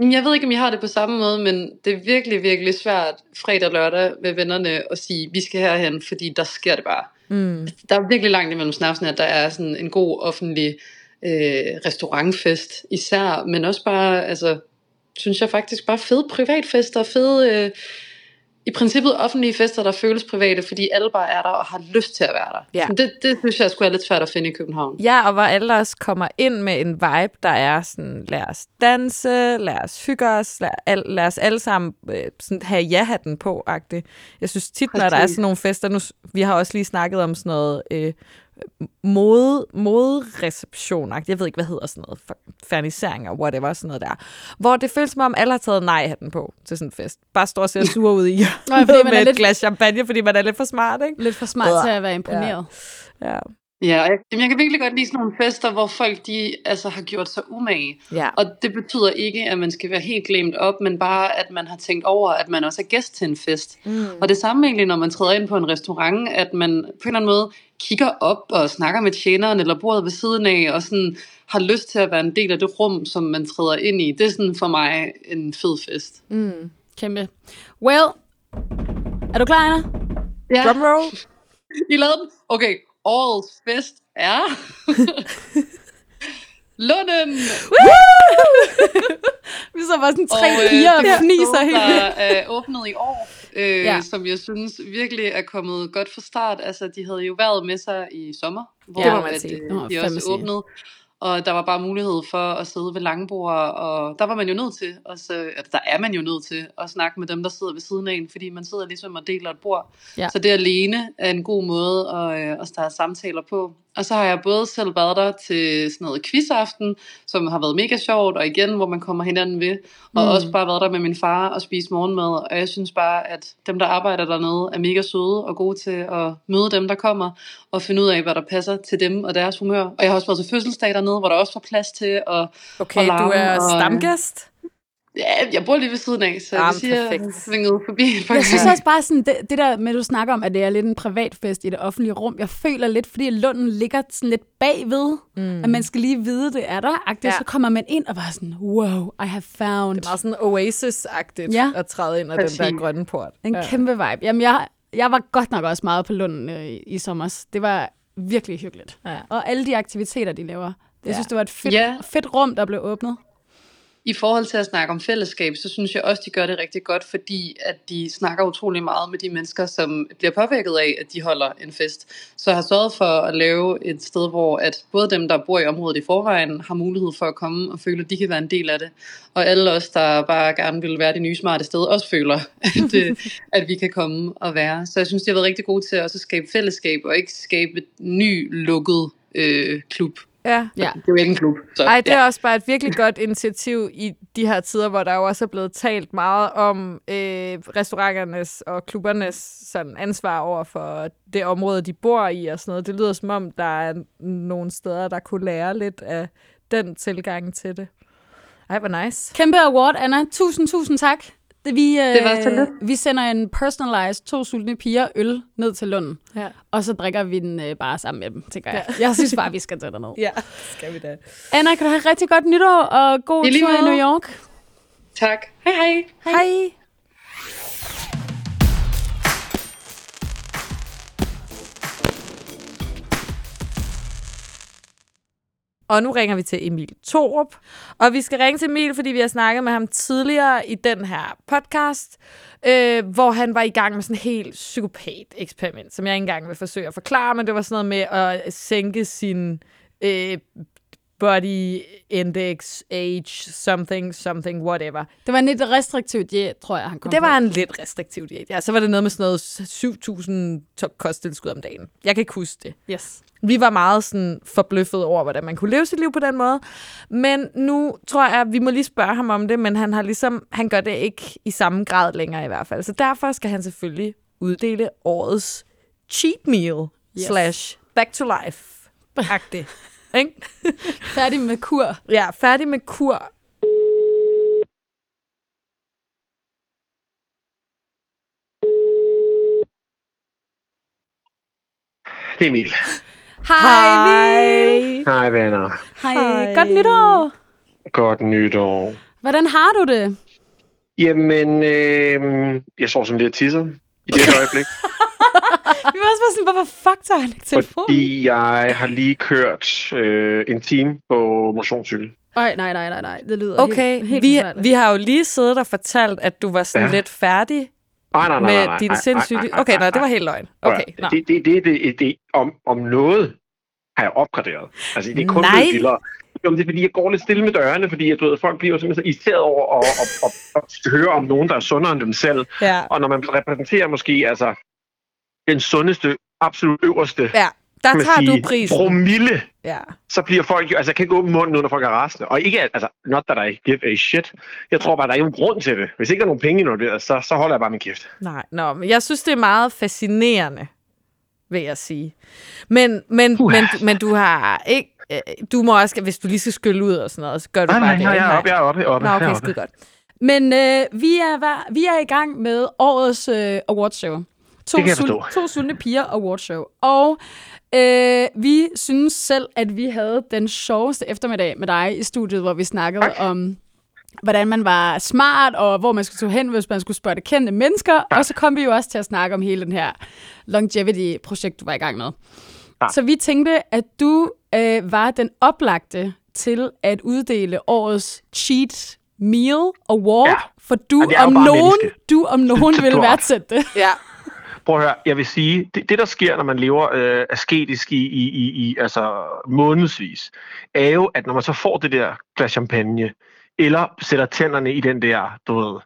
Jeg ved ikke, om jeg har det på samme måde, men det er virkelig, virkelig svært fredag og lørdag med vennerne at sige, vi skal herhen, fordi der sker det bare. Mm. Der er virkelig langt imellem snapsene, at der er sådan en god offentlig øh, restaurantfest især, men også bare, altså, synes jeg faktisk bare fede privatfester, fede, øh, i princippet offentlige fester, der føles private, fordi alle bare er der og har lyst til at være der. Ja. Så det, det synes jeg skulle er lidt svært at finde i København. Ja, og hvor alle også kommer ind med en vibe, der er sådan, lad os danse, lad os hygge os, lad, al, lad os alle sammen øh, sådan have ja-hatten på -agtigt. Jeg synes tit, når der er sådan nogle fester, nu, vi har også lige snakket om sådan noget øh, mode, modereception Jeg ved ikke, hvad hedder sådan noget. Fernisering og whatever, sådan noget der. Hvor det føles som om, alle har taget nej-hatten på til sådan en fest. Bare står og ser sur ud i Nå, fordi man med er et lidt- glas champagne, fordi man er lidt for smart, ikke? Lidt for smart til at være imponeret. Ja. Ja, og jeg, jeg kan virkelig godt lide sådan nogle fester, hvor folk de, altså, har gjort sig umage. ja. Og det betyder ikke, at man skal være helt glemt op, men bare, at man har tænkt over, at man også er gæst til en fest. Mm. Og det samme egentlig, når man træder ind på en restaurant, at man på en eller anden måde kigger op og snakker med tjeneren eller bordet ved siden af, og sådan har lyst til at være en del af det rum, som man træder ind i. Det er sådan for mig en fed fest. Kæmpe. Well, er du klar, Anna? Ja, Drumroll. I lavede den. Okay, årets fest er... Lunden! Vi så bare sådan tre Og, øh, piger og det er fniser helt vildt. er åbnet i år, øh, Ja. ja. som jeg synes virkelig er kommet godt fra start. Altså, de havde jo været med sig i sommer, hvor Det må man at, sige. øh, Det de også sige. åbnede. Og der var bare mulighed for at sidde ved langbord, og der var man jo nødt til, og så, altså, der er man jo nødt til at snakke med dem, der sidder ved siden af en, fordi man sidder ligesom og deler et bord. Ja. Så det alene er en god måde at, øh, at starte samtaler på. Og så har jeg både selv været der til sådan noget quizaften, som har været mega sjovt, og igen, hvor man kommer hinanden ved. Og mm. også bare været der med min far og spise morgenmad. Og jeg synes bare, at dem, der arbejder dernede, er mega søde og gode til at møde dem, der kommer, og finde ud af, hvad der passer til dem og deres humør. Og jeg har også været til fødselsdag dernede, hvor der også var plads til at Okay, og du larme, er og- stamgæst. Ja, jeg bor lige ved siden af, så Jamen, jeg vil sige, at jeg perfekt. svingede forbi. Jeg synes også bare sådan, det, det der med, at du snakker om, at det er lidt en privatfest i det offentlige rum. Jeg føler lidt, fordi Lunden ligger sådan lidt bagved, mm. at man skal lige vide, det er der. Ja. Ja. Så kommer man ind og bare sådan, wow, I have found. Det er meget sådan Oasis-agtigt Ja. at træde ind af den der grønne port. En ja. kæmpe vibe. Jamen, jeg, jeg var godt nok også meget på Lunden øh, i, i sommer. Det var virkelig hyggeligt. Ja. Og alle de aktiviteter, de laver. Jeg Ja. synes, det var et fedt, Ja. fedt rum, der blev åbnet. I forhold til at snakke om fællesskab, så synes jeg også, de gør det rigtig godt, fordi at de snakker utrolig meget med de mennesker, som bliver påvirket af, at de holder en fest. Så jeg har sørget for at lave et sted, hvor at både dem, der bor i området i forvejen, har mulighed for at komme og føle, at de kan være en del af det. Og alle os, der bare gerne vil være det nye smarte sted, også føler, at, øh, at vi kan komme og være. Så jeg synes, de har været rigtig gode til også at skabe fællesskab, og ikke skabe et ny lukket øh, klub. Ja. Ja. Det er jo ikke en klub. Så, Ej, det er ja. også bare et virkelig godt initiativ i de her tider, hvor der jo også er blevet talt meget om øh, restauranternes og klubbernes sådan, ansvar over for det område, de bor i og sådan noget. Det lyder som om, der er nogle steder, der kunne lære lidt af den tilgang til det. Ej, hvor nice. Kæmpe award, Anna. Tusind, tusind tak. Vi, øh, Det var så lidt. vi sender en personalized to sultne piger øl ned til Lunden. Ja. Og så drikker vi den øh, bare sammen med dem, tænker jeg. Jeg synes bare, vi skal tage derned. Ja, skal vi da. Anna, kan du have rigtig godt nytår og god tur i. New York. Tak. Hej hej. Hej. Og nu ringer vi til Emil Torup. Og vi skal ringe til Emil, fordi vi har snakket med ham tidligere i den her podcast, øh, hvor han var i gang med sådan et helt psykopat-eksperiment, som jeg ikke engang vil forsøge at forklare, men det var sådan noget med at sænke sin øh, body index, age, something, something, whatever. Det var en lidt restriktiv diæt, tror jeg, han kom Det på. var en lidt restriktiv diæt. Ja, så var det noget med sådan noget 7.000 to- kosttilskud om dagen. Jeg kan ikke huske det. Yes. Vi var meget sådan forbløffet over, hvordan man kunne leve sit liv på den måde. Men nu tror jeg, at vi må lige spørge ham om det, men han har ligesom, han gør det ikke i samme grad længere i hvert fald. Så derfor skal han selvfølgelig uddele årets cheat meal Yes. slash back to life. Agtig. Ikke? Færdig med kur. Ja, færdig med kur. Det er Emil. Hej, Emil. Hej venner. Hej. Hej. Godt nytår. Godt nytår. Hvordan har du det? Jamen, øh, jeg står sådan lidt tisser i det her øjeblik, Vi var også bare sådan, hvorfor fuck tager han ikke telefonen? fordi jeg har lige kørt øh, en time på motionscykel. Ej, nej, nej, nej, nej. Det lyder Okay, helt, helt vi, forfærdeligt. vi har jo lige siddet og fortalt, at du var sådan Ja. lidt færdig Nej, nej, nej, nej, med nej, din nej, nej, sindssyge... nej, nej, Okay, nej, det var nej. helt løgn. Okay, at- nå. Det, det, det, det, det, om, om noget har jeg opgraderet. Altså, det er kun Nej. blevet vildere. Jo, det er fordi, jeg går lidt stille med dørene, fordi jeg, du ved, folk bliver simpelthen så irriteret over at, at, at, at, at høre om nogen, der er sundere end dem selv. Ja. Og når man repræsenterer måske altså den sundeste, absolut øverste Ja, Der tager du sige, prisen. promille, Ja. så bliver folk altså jeg kan ikke åbne munden, når folk er rasende. Og ikke, altså, not that I give a shit. Jeg tror bare, der er nogen grund til det. Hvis ikke der er nogen penge involveret, så, så holder jeg bare min kæft. Nej, nå, men jeg synes, det er meget fascinerende, vil jeg sige. Men, men, Uha. men, men du har ikke... øh, Du må også, hvis du lige skal skylle ud og sådan noget, så gør du Nej, bare nej, det. nej, jeg er oppe, jeg er oppe, jeg er oppe. Nå, okay, skide godt. Men øh, vi, er, vi er i gang med årets øh, awardshow. To, forstå. to sultne piger awardshow. Og øh, vi synes selv, at vi havde den sjoveste eftermiddag med dig i studiet, hvor vi snakkede Tak. om hvordan man var smart, og hvor man skulle tage hen, hvis man skulle spørge kendte mennesker. Og så kom vi jo også til at snakke om hele den her longevity-projekt, du var i gang med. Ja. Så vi tænkte, at du øh, var den oplagte til at uddele årets cheat meal award, Ja. for du er om nogen, menneske. du om nogen vil værdsætte det. Ja. Prøv at høre, jeg vil sige, det, det der sker, når man lever øh, asketisk i, i, i, i altså månedsvis, er jo, at når man så får det der glas champagne, eller sætter tænderne i den der, du ved,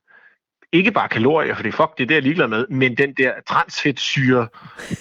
ikke bare kalorier, for det fuck, det er det, jeg ligeglad med, men den der transfedtsyre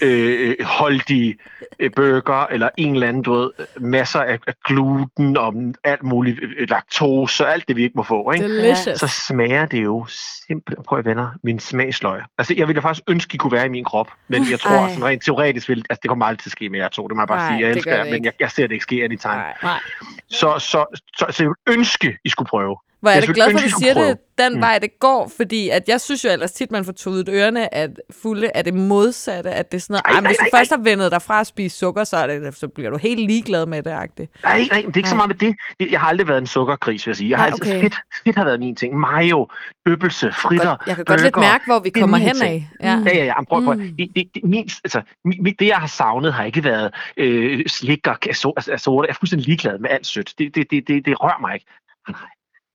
øh, holdige øh, burger, eller en eller anden, du ved, masser af, af gluten og alt muligt, øh, laktose og alt det, vi ikke må få, ikke? Delicious. så smager det jo simpelthen, prøv at venner, min smagsløg. Altså, jeg ville faktisk ønske, I kunne være i min krop, men jeg tror, Ej. sådan rent teoretisk, vil, altså, det kommer aldrig til at ske med jer to, det må jeg bare Nej, sige. Jeg elsker jer, men jeg, jeg ser det ikke ske anytime. Nej. Nej. Så, så, så, så, jeg ønske, I skulle prøve. Hvor er Jeg det synes, glad for, at du siger skulle det den Mm. vej, det går, fordi at jeg synes jo ellers tit, man får tudet ørerne at fulde af det modsatte, at det er sådan noget, Ej, nej, hvis du nej, først har vendet dig fra at spise sukker, så, er det, så bliver du helt ligeglad med det, agtigt. Nej, nej, det er ikke Nej. så meget med det. Jeg har aldrig været en sukkergris, vil jeg sige. Jeg har Nej, altid okay. fedt, fedt har været min ting. Mayo, bøbelse, fritter, Godt, jeg kan godt lidt mærke, hvor vi er kommer hen af. Ja. Ja, ja, ja. Prøv, prøv. Mm. Det, det, det, min, altså, min, det, jeg har savnet, har ikke været øh, slik og altså, soda. Jeg er fuldstændig ligeglad med alt sødt. Det, det, det, det, det rører mig ikke. Nej,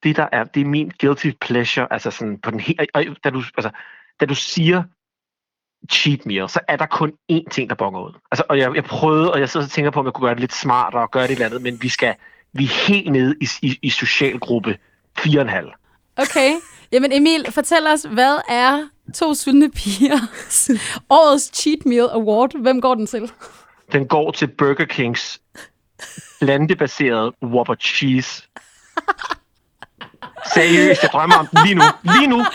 det der er, det er min guilty pleasure. Altså sådan på den hele, og, da, du, altså, da du siger cheat meal, så er der kun én ting, der bonger ud. Altså, og jeg, jeg prøvede, og jeg sidder og tænker på, om jeg kunne gøre det lidt smartere og gøre det et eller andet, men vi skal, vi er helt nede i, i, i socialgruppe 4,5. Okay. Jamen Emil, fortæl os, hvad er to sultne piger? Årets cheat meal award. Hvem går den til? Den går til Burger Kings plantebaserede Whopper Cheese. Seriøst, jeg drømmer om den lige nu. Lige nu.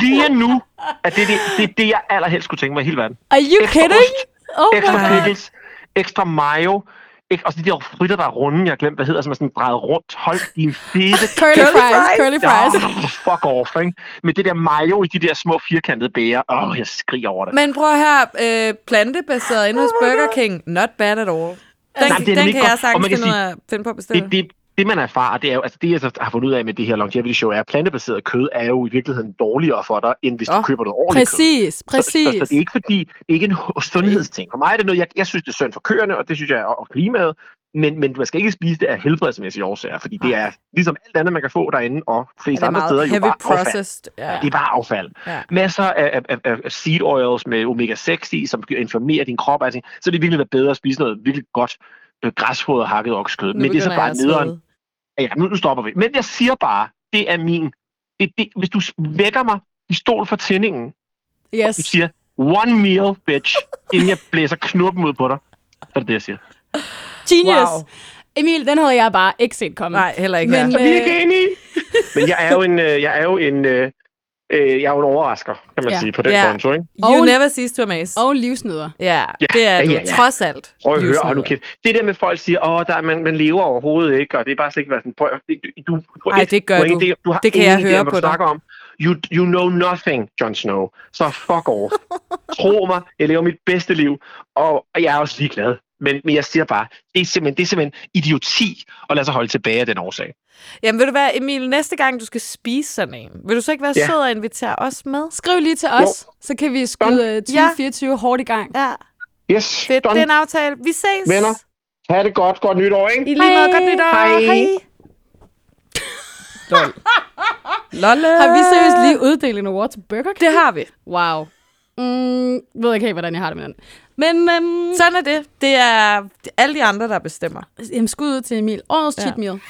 Lige nu. At det, er det, det er det, jeg allerhelst skulle tænke mig i hele verden. Are you Ekstra kidding? ost, Oh Ekstra god. pickles, ekstra mayo, ikke, og så de der fritter, der er runde, jeg har glemt, hvad hedder, som er sådan drejet rundt. Hold din fede Curly fries, curly fries. Ja, fuck off, ikke? Med det der mayo i de der små firkantede bæger. Åh, oh, jeg skriger over det. Men prøv her, øh, plantebaseret inde hos Burger King, not bad at all. Den, Nej, den nemlig kan godt, jeg sagtens finde, ud af, finde på at bestille. det, det, det, man erfarer, det er jo, altså det, jeg så har fundet ud af med det her longevity show, er, at plantebaseret kød er jo i virkeligheden dårligere for dig, end hvis Åh, du køber noget ordentligt kød. Præcis, Så, så, præcis. så, det er ikke fordi, det er ikke en sundhedsting. For mig er det noget, jeg, jeg synes, det er synd for køerne, og det synes jeg er og klimaet, men, men man skal ikke spise det af helbredsmæssige årsager, fordi det er ligesom alt andet, man kan få derinde, og flest er andre steder, jo bare affald. Ja. Det er bare affald. Ja. Masser af, af, af, seed oils med omega-6 i, som informerer din krop. Altså, så er det virkelig været bedre at spise noget virkelig godt øh, græsfoder hakket oksekød. Men det er så bare nederen. Ja, nu, nu stopper vi. Men jeg siger bare, det er min... Det, det, hvis du vækker mig pistol for tændingen, du Yes. siger, one meal, bitch, inden jeg blæser knuppen ud på dig, så er det det, jeg siger. Genius. Wow. Emil, den havde jeg bare ikke set komme. Nej, heller ikke Men, her. Så vi er Øh. ikke enige. Men jeg er jo en, øh, jeg er jo en, øh, jeg er jo en overrasker, kan man Ja. sige, på den Ja. konto, ikke? You Og- never cease to amaze. Og livsnyder. Ja, Ja, det er ja, du. ja, ja. Trods alt. Prøv at høre, hold nu kæft. Det der med folk siger, åh, der, er- man, man lever overhovedet ikke, og det er bare slet ikke været sådan, prøv, du, du, Ej, det gør du. idé- du har Det kan jeg idé høre hvad på du dig. snakker om. You, you know nothing, Jon Snow. Så fuck off. Tro mig, jeg lever mit bedste liv, og jeg er også ligeglad. Men, men jeg siger bare, det er, simpelthen, det er simpelthen idioti at lade sig holde tilbage af den årsag. Jamen, vil du være, Emil, næste gang, du skal spise sådan en, vil du så ikke være Ja. sød og invitere os med? Skriv lige til os, så kan vi skyde øh, 2024 hårdt i gang. Ja, Yes, fedt. done. Det er en aftale. Vi ses. Venner. Ha' det godt. Godt nytår, ikke? I lige måde. Godt nytår. Hej. Hej. Lol. Lolle. Har vi seriøst lige uddelt en award til Burger King? Det har vi. Wow. Mm, ved ikke helt, hvordan jeg har det med den. Men øhm, så, Sådan er det. Det er alle de andre, der bestemmer. jamen, skud ud til Emil. Årets Ja. cheat meal.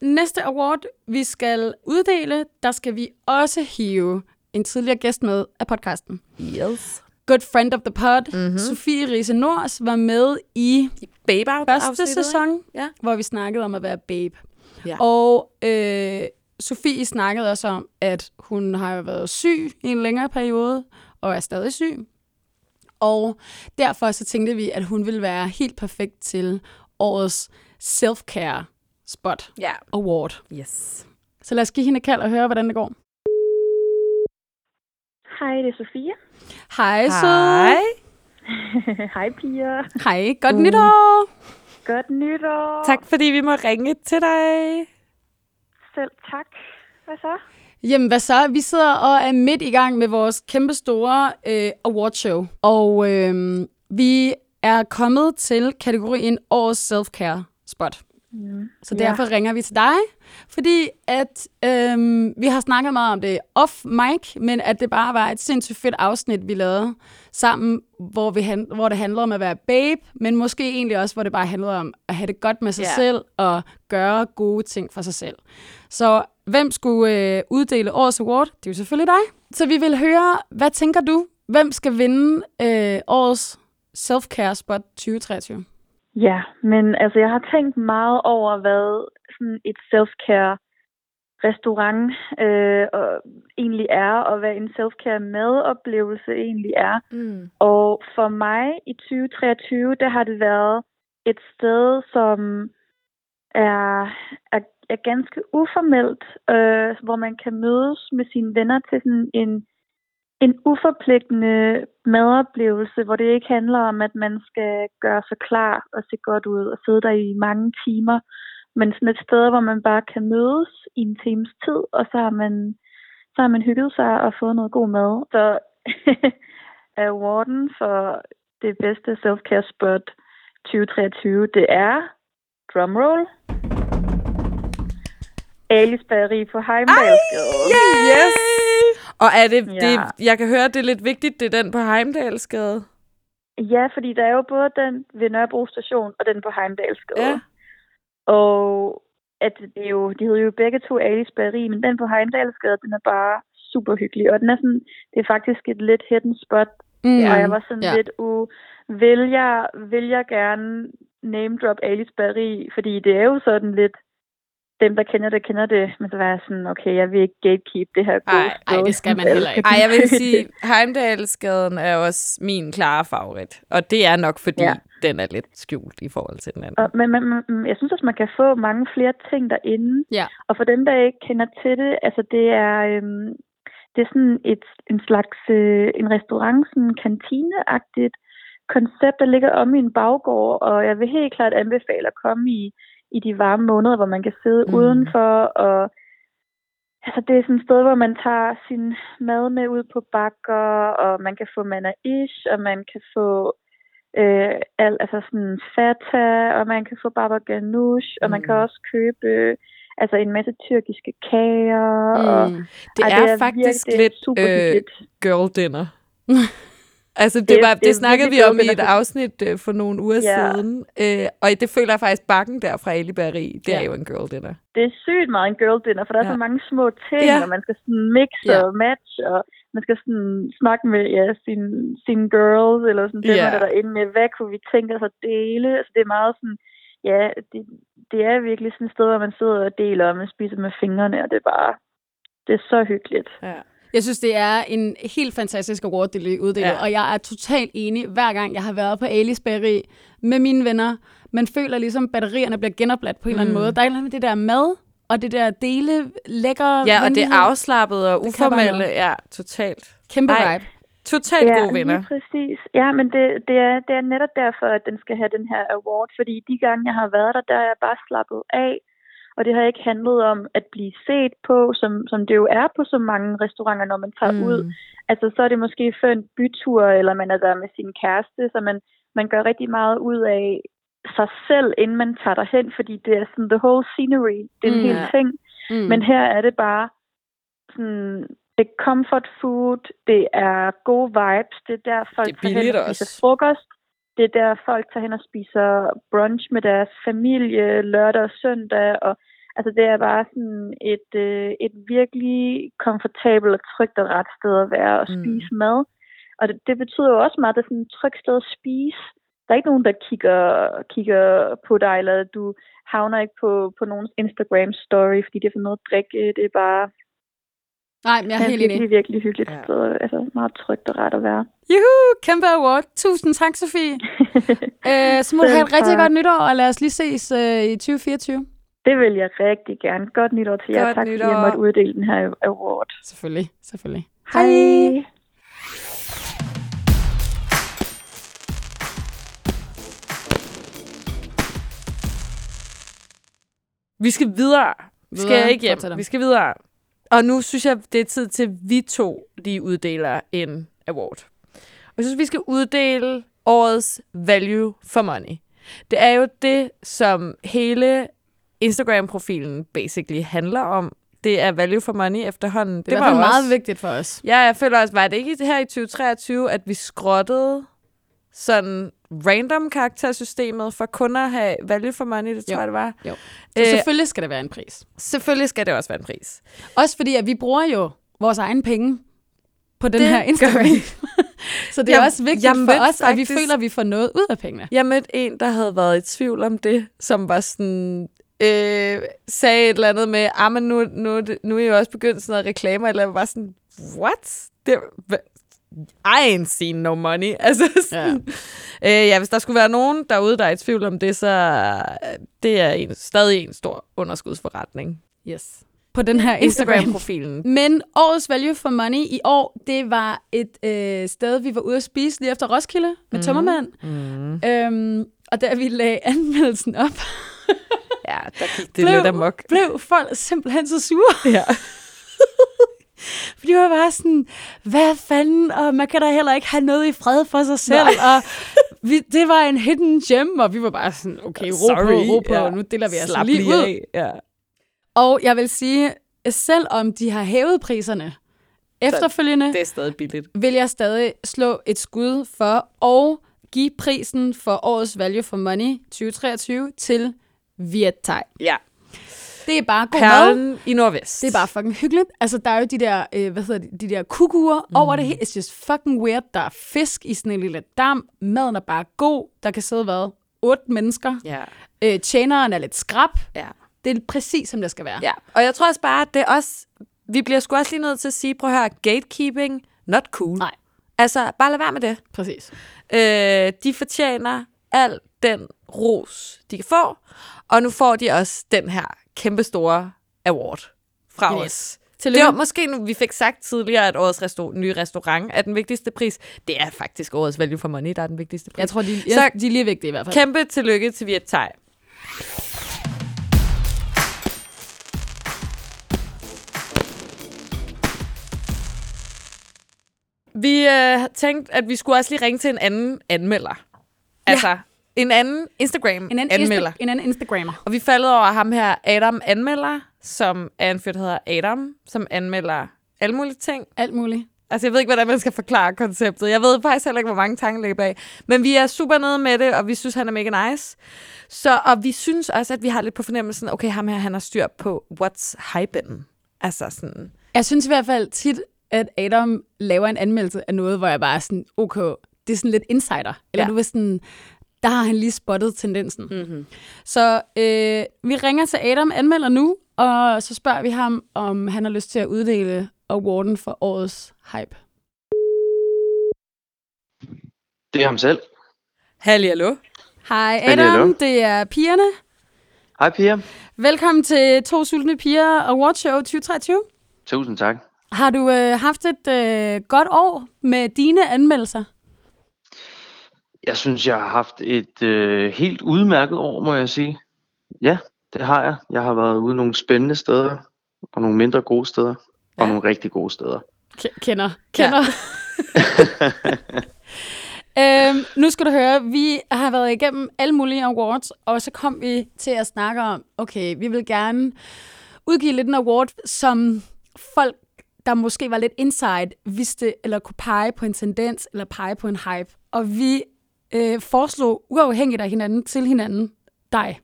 næste award, vi skal uddele, der skal vi også hive en tidligere gæst med af podcasten. Yes. Good friend of the pod, mm-hmm. Sofie Riese Nors, var med i Babe Out første sæson, Ja. hvor vi snakkede om at være babe. Ja. Og øh, Sofie snakkede også om, at hun har været syg i en længere periode, og er stadig syg. Og derfor så tænkte vi, at hun ville være helt perfekt til årets self-care spot Ja. award. Yes. Så lad os give hende kald og høre, hvordan det går. Hej, det er Sofie. Hej, så. Hej. Hej, piger. Hej, godt nytår. Godt nytår. Tak fordi vi må ringe til dig. Selv tak. Hvad så? Jamen, hvad så? Vi sidder og er midt i gang med vores kæmpe store øh, awardshow. Og øh, vi er kommet til kategorien Årets Self-Care Spot. Mm. Så derfor ja. ringer vi til dig, fordi at øhm, vi har snakket meget om det off mic, men at det bare var et sindssygt fedt afsnit, vi lavede sammen, hvor, vi han, hvor det handlede om at være babe, men måske egentlig også, hvor det bare handlede om at have det godt med sig Ja. selv og gøre gode ting for sig selv. Så hvem skulle øh, uddele årets award? Det er jo selvfølgelig dig. Så vi vil høre, hvad tænker du? Hvem skal vinde øh, årets self-care spot 2023? Ja, men altså, jeg har tænkt meget over, hvad sådan et self-care restaurant øh, og egentlig er, og hvad en self-care madoplevelse egentlig er. Mm. Og for mig i 2023, der har det været et sted, som er, er, er ganske uformelt, øh, hvor man kan mødes med sine venner til sådan en, en uforpligtende madoplevelse, hvor det ikke handler om, at man skal gøre sig klar og se godt ud og sidde der i mange timer, men sådan et sted, hvor man bare kan mødes i en times tid, og så har man, så har man hygget sig og fået noget god mad. Så awarden for det bedste self-care spot 2023, det er drumroll. Alice Bageri på Heimdalsgade. Yes! Og er det, Ja. det, jeg kan høre, at det er lidt vigtigt, det er den på Heimdalsgade. Ja, fordi der er jo både den ved Nørrebro station og den på Heimdalsgade. Ja. Og at det er jo, de hedder jo begge to Alice Bageri, men den på Heimdalsgade, den er bare super hyggelig. Og den er sådan, det er faktisk et lidt hidden spot. Mm. Og jeg var sådan ja. lidt, uh, vil jeg, vil jeg gerne name drop Alice Bageri? Fordi det er jo sådan lidt, dem der kender det, kender det. Men så var jeg sådan, okay, jeg vil ikke gatekeep det her gode Ej, ej, det skal man heller ikke. Ej, jeg vil sige, Heimdalsgaden er også min klare favorit. Og det er nok, fordi ja. Ja. den er lidt skjult i forhold til den anden. Og, men, men, men jeg synes også, man kan få mange flere ting derinde. Ja. Og for dem, der ikke kender til det, altså det er, øhm, det er sådan et, en slags øh, en restaurant, sådan kantineagtigt koncept, der ligger om i en baggård. Og jeg vil helt klart anbefale at komme i, i de varme måneder, hvor man kan sidde Mm. udenfor. Og altså det er sådan et sted, hvor man tager sin mad med ud på bakker, og man kan få manaish, og man kan få øh, al, altså sådan feta, og man kan få baba ganoush, og man kan Mm. også købe altså en masse tyrkiske kager. Og, Mm. Det ej, er faktisk virkelig lidt, super øh, girl dinner. altså, det, Det- var, det det, er snakkede vi om i et afsnit øh, for nogle uger Ja. siden. Øh, og det føler jeg faktisk, bakken der fra Ali Berri, det Ja. er jo en girl dinner. Det er sygt meget en girl dinner, for der er Ja. så mange små ting, Ja. og man skal sådan mixe Ja. og match, og man skal sådan snakke med ja, sine sin girls, eller sådan dem, Ja. der er derinde med, hvad kunne vi tænke os at dele? Altså, det er meget sådan, ja, det, det er virkelig sådan et sted, hvor man sidder og deler, og man spiser med fingrene, og det er bare, det er så hyggeligt. Ja. Jeg synes, det er en helt fantastisk award, det er uddelt, Ja. ja. og jeg er totalt enig, hver gang jeg har været på Alice Bageri med mine venner. Man føler ligesom, batterierne bliver genopladt på en mm. eller anden Mm. måde. Der er et eller andet med det der mad, og det der dele lækker Ja, og det er afslappet og uformelle. Ja, totalt. Kæmpe Ej. vibe. Totalt ja, gode venner. lige præcis. Ja, men det, det, er, det er netop derfor, at den skal have den her award, fordi de gange, jeg har været der, der er jeg bare slappet af, og det har ikke handlet om at blive set på, som, som det jo er på så mange restauranter, når man tager mm. ud. Altså, så er det måske før en bytur, eller man er der med sin kæreste, så man, man gør rigtig meget ud af sig selv, inden man tager derhen, fordi det er sådan the whole scenery, det er en Mm. hel ting. Mm. Men her er det bare sådan, det er comfort food, det er gode vibes, det er der folk Det er billigt også. frokost, det er der folk tager hen og spiser brunch med deres familie lørdag og søndag, og Altså det er bare sådan et, øh, et virkelig komfortabelt og trygt og ret sted at være og Mm. spise mm. mad. Og det, det betyder jo også meget, at det er sådan et trygt sted at spise. Der er ikke nogen, der kigger, kigger på dig, eller du havner ikke på, på nogens Instagram-story, fordi det er for noget at drikke. Det er bare Nej, men jeg er helt enig. virkelig, virkelig hyggeligt Ja. sted. Altså meget trygt og ret at være. Juhu, kæmpe award. Tusind tak, Sofie. øh, så må du have et rigtig tak. godt nytår, og lad os lige ses øh, i 2024. Det vil jeg rigtig gerne. Godt nytår til jer. Godt tak fordi nytår. jeg måtte uddele den her award. Selvfølgelig, selvfølgelig. Hej. Vi skal videre. Vi skal Videre. ikke hjem. Vi skal videre. Og nu synes jeg, det er tid til, at vi to lige uddeler en award. Og jeg synes, vi skal uddele årets value for money. Det er jo det, som hele Instagram-profilen basically handler om. Det er value for money efterhånden. Det fald jo meget også, vigtigt for os. Ja, jeg føler også, var det ikke det her i 2023, at vi skrottede sådan random karaktersystemet for kun at have value for money, det tror Jo. jeg, det var. Jo. Så Øh, selvfølgelig skal der være en pris. Selvfølgelig skal det også være en pris. Også fordi, at vi bruger jo vores egen penge på den Det her Instagram. så det er Jeg- også vigtigt for os, at vi faktisk- føler, at vi får noget ud af pengene. Jeg mødte en, der havde været i tvivl om det, som var sådan... Øh, sagde et eller andet med, ah, men nu, nu, nu er I jo også begyndt sådan noget reklamer, eller var sådan, what? Det, I ain't seen no money. Altså, sådan, ja. Øh, ja, hvis der skulle være nogen derude, der er i tvivl om det, så øh, det er en, stadig en stor underskudsforretning. Yes. På den her Instagram. Instagram-profilen. Men årets value for money i år, det var et øh, sted, vi var ude at spise lige efter Roskilde med mm. Tømmermand. Mm. Øhm, og da vi lagde anmeldelsen op, Ja, der gik det lidt amok. blev folk simpelthen så sure. Ja. Var bare sådan, hvad fanden, og man kan da heller ikke have noget i fred for sig selv. Nej. Og vi, det var en hidden gem, og vi var bare sådan, okay, ro Sorry, på, ro på, ja. nu deler vi altså lige ud. af. Ja. Og jeg vil sige, selvom de har hævet priserne efterfølgende, Det er stadig billigt. vil jeg stadig slå et skud for at give prisen for årets Value for Money 2023 til Vietthai. Ja. Det er bare god mad. Perlen i Nordvest. Det er bare fucking hyggeligt. Altså, der er jo de der, øh, hvad hedder de, de der kukuer mm. over det hele. It's just fucking weird. Der er fisk i sådan en lille dam. Maden er bare god. Der kan sidde, hvad, otte mennesker. Ja. Øh, tjeneren er lidt skrab. Ja. Det er præcis, som det skal være. ja. Og jeg tror også bare, at det er også... Vi bliver sgu også lige nødt til at sige, prøv at høre, gatekeeping, not cool. Nej. Altså, bare lad være med det. Præcis. Øh, de fortjener al den ros, de kan få. Og nu får de også den her kæmpestore award fra Yes. os. Tillykke. Det var måske nu, vi fik sagt tidligere, at årets restaur- nye restaurant er den vigtigste pris. Det er faktisk årets value for money, der er den vigtigste pris. Jeg tror, de, Så- jeg, de er lige vigtige i hvert fald. Kæmpe tillykke til Vietthai. Vi øh, tænkte, at vi skulle også lige ringe til en anden anmelder. Altså, en anden Instagram En anden, anmelder. Insta- en anden Instagrammer. Og vi faldet over ham her, Adam Anmelder, som er en fyr, der hedder Adam, som anmelder alle mulige ting. Alt muligt. Altså, jeg ved ikke, hvordan man skal forklare konceptet. Jeg ved faktisk heller ikke, hvor mange tanker ligger bag. Men vi er super nede med det, og vi synes, han er mega nice. Så, og vi synes også, at vi har lidt på fornemmelsen, okay, ham her, han har styr på what's hypen. Altså sådan, Jeg synes i hvert fald tit, at Adam laver en anmeldelse af noget, hvor jeg bare er sådan, okay, det er sådan lidt insider. Eller Ja. du ved sådan, der har han lige spottet tendensen. mm-hmm. Så øh, vi ringer til Adam, anmelder nu, og så spørger vi ham, om han har lyst til at uddele awarden for årets hype. Det er ham selv. Halli, hallo. Hej Adam, hallo. det er pigerne. Hej Pia. Velkommen til To Sultne Piger Awardshow 2023. Tusind tak. Har du øh, haft et øh, godt år med dine anmeldelser? Jeg synes, jeg har haft et øh, helt udmærket år, må jeg sige. Ja, det har jeg. Jeg har været ude nogle spændende steder, og nogle mindre gode steder, og nogle rigtig gode steder. K- kender. Kender. øhm, nu skal du høre, vi har været igennem alle mulige awards, og så kom vi til at snakke om, okay, vi vil gerne udgive lidt en award, som folk, der måske var lidt inside, vidste, eller kunne pege på en tendens, eller pege på en hype. Og vi øh, foreslog uafhængigt af hinanden til hinanden dig.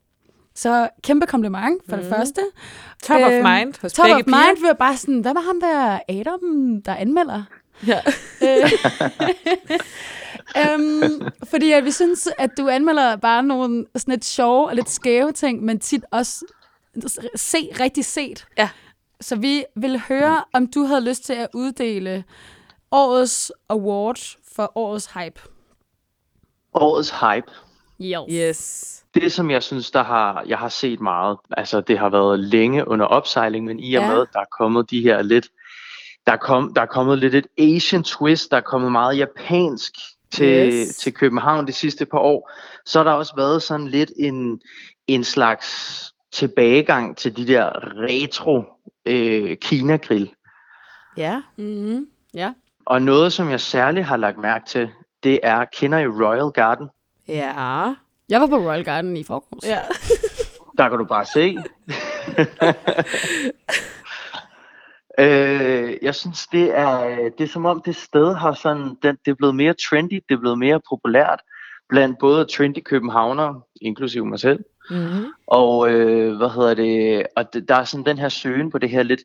Så kæmpe kompliment for mm. det første. Top of Øhm, mind hos Top of piger. mind, vi var bare sådan, hvad var ham der Adam, der anmelder? Ja. Øh, øhm, fordi at vi synes, at du anmelder bare nogle sådan lidt sjove og lidt skæve ting, men tit også se, rigtig set. Ja. Så vi vil høre, om du havde lyst til at uddele årets award for årets hype. Årets hype. Yes. Yes. Det, som jeg synes, der har, jeg har set meget, altså det har været længe under opsejling, men i og Ja. med, der er kommet de her lidt, der er, kom, der er kommet lidt et Asian twist, der er kommet meget japansk til, Yes. til København de sidste par år, så har der også været sådan lidt en, en slags tilbagegang til de der retro øh, Kina-grill. Ja. Mm-hmm. Ja. Og noget, som jeg særligt har lagt mærke til, det er, kender I Royal Garden? Ja. Jeg var på Royal Garden i forgårs. Ja. Der kan du bare se. øh, jeg synes, det er, det er som om det sted har sådan, den, det er blevet mere trendy, det er blevet mere populært blandt både trendy københavnere, inklusive mig selv, Mm-hmm. og øh, hvad hedder det, og det, der er sådan den her søgen på det her lidt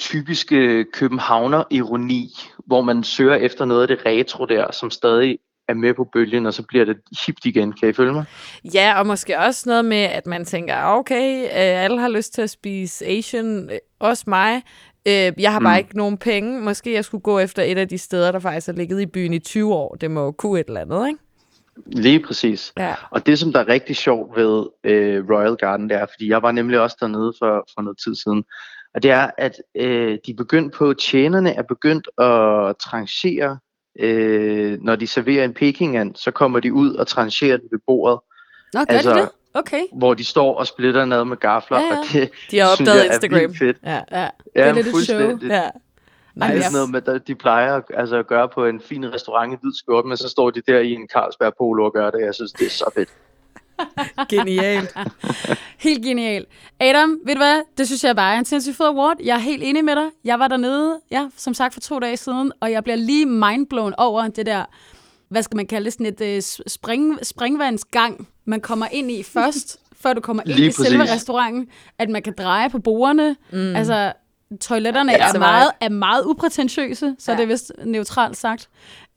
typiske københavner-ironi, hvor man søger efter noget af det retro der, som stadig er med på bølgen, og så bliver det hipt igen. Kan I følge mig? Ja, og måske også noget med, at man tænker, okay, øh, alle har lyst til at spise Asian, øh, også mig. Øh, jeg har bare Mm. ikke nogen penge. Måske jeg skulle gå efter et af de steder, der faktisk har ligget i byen i 20 år. Det må kunne et eller andet, ikke? Lige præcis. Ja. Og det, som der er rigtig sjovt ved øh, Royal Garden, det er, fordi jeg var nemlig også dernede for, for noget tid siden, og det er, at øh, de er begyndt på, tjenerne er begyndt at trangere, øh, når de serverer en pekingand, så kommer de ud og trancherer den ved bordet, Nå, gør Altså, de det? Okay. hvor de står og splitter ned med gafler, Ja, ja. og det De har synes opdaget jeg er Instagram. vildt fedt. Ja. Ja, Ja, det er lidt et show. ja. Det er sådan noget med, de plejer at- altså, at gøre på en fin restaurant i hvid skjorte, men så står de der i en Carlsberg Polo og gør det. Jeg synes, det er så fedt. Genialt. Helt genial. Adam, ved du hvad? Det synes jeg bare er en sindssygt fed award. Jeg er helt enig med dig. Jeg var dernede, ja, som sagt for to dage siden, og jeg bliver lige mindblown over det der, hvad skal man kalde det, sådan et øh, spring, springvandsgang, man kommer ind i først, før du kommer ind Lige i selve præcis. restauranten, at man kan dreje på bordene. Mm. Altså, toiletterne Ja, er, så meget, er meget uprætentiøse, så Ja. det er vist neutralt sagt.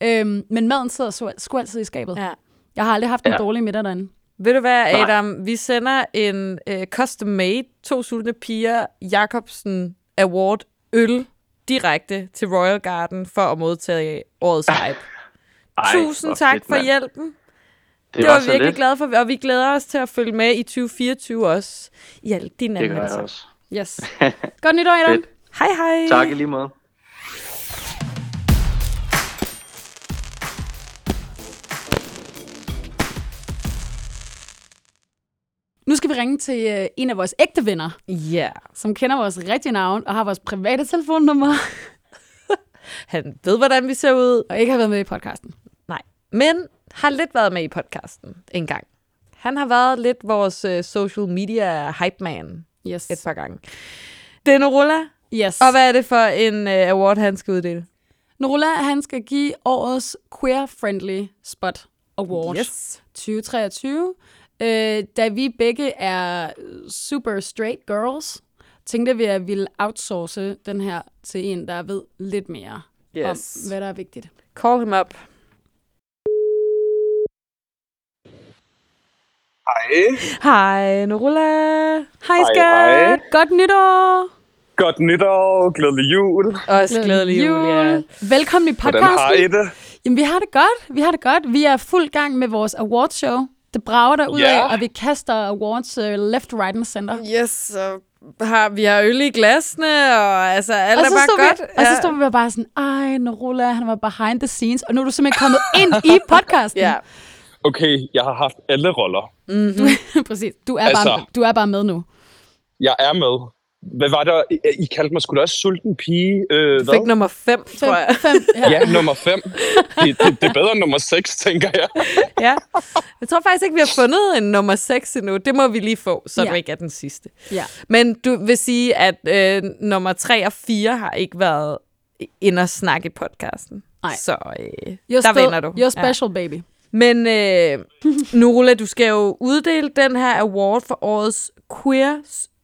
Øhm, men maden sidder så, sgu altid i skabet. Ja. Jeg har aldrig haft en Ja. dårlig middag derinde. Ved du hvad, Nej. Adam? Vi sender en øh, custom-made, to sultne piger, Jacobsen Award øl direkte til Royal Garden for at modtage årets hype. Ej, Tusind tak fedt, for hjælpen. Det, Det, var, var virkelig lidt. glade for, og vi glæder os til at følge med i 2024 også. I alle dine Det gør jeg anmeldelser. også. Yes. Godt nytår, Adam. Hej hej. Tak i lige måde. Nu skal vi ringe til øh, en af vores ægte venner, Ja, som kender vores rigtige navn og har vores private telefonnummer, han ved, hvordan vi ser ud. og ikke har været med i podcasten. Nej, men har lidt været med i podcasten en gang. Han har været lidt vores uh, social media hype man Yes. et par gange. Det er Norula. yes. Og hvad er det for en uh, award, han skal uddele? Norula, han skal give årets Queer Friendly Spot Award Yes. 2023. Øh, da vi begge er super straight girls, tænkte vi, at vi ville outsource den her til en, der ved lidt mere Yes. om, hvad der er vigtigt. Call him up. Hej. Hej, Norula. Hej, skat! Godt nytår! Godt nytår, glædelig jul. Også glædelig jul, ja. Velkommen i Hvordan har I podcasten. det? Jamen, vi har det godt. Vi har det godt. Vi er fuld gang med vores awardshow. Det brager der ud Ja. af, og vi kaster awards uh, left, right and center. Yes, så har, vi har øl i glasene, og altså, alt Og er så, bare godt. vi, og så stod vi bare sådan, ej, Norula, han var behind the scenes, og nu er du simpelthen kommet ind i podcasten. Ja. Okay, jeg har haft alle roller. Præcis. Du er, Altså. bare, du er bare med nu. Jeg er med. Hvad var der? I, kaldte mig da også sulten pige. Øh, Fik hvad? nummer 5, Fem, tror jeg. fem, ja. Ja, nummer fem. Det, det, det er bedre end nummer seks, tænker jeg. ja. Jeg tror faktisk ikke, vi har fundet en nummer 6 endnu. Det må vi lige få, så Ja. du ikke er den sidste. ja. Men du vil sige, at øh, nummer 3 og 4 har ikke været ind og snakke i podcasten. Nej. Så øh, You're der still, vinder du. You're special, baby. Men øh, Nurula, du skal jo uddele den her award for årets queer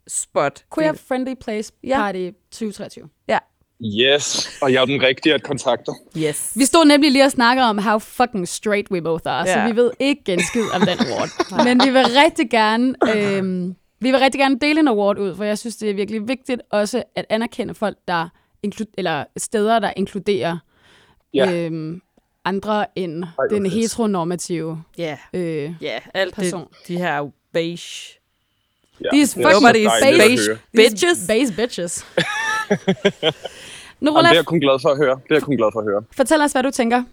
spot. Queer Friendly Place Ja. Party 2023. Ja. Yes, og jeg er den rigtige at kontakte. Yes. Vi stod nemlig lige og snakkede om, how fucking straight we both are, ja. så Ja. vi ved ikke genskid om den award. Men vi vil rigtig gerne... Øhm, vi vil rigtig gerne dele en award ud, for jeg synes, det er virkelig vigtigt også at anerkende folk, der inklu- eller steder, der inkluderer Ja. øhm, andre end hvor den heteronormative Ja, øh, ja alt det, Person. de her beige Ja, These er fucking at beige bitches. base bitches. Jamen, Norola, det er jeg kun glad for at høre. Det er jeg kun glad for at høre. fortæl os, hvad du tænker.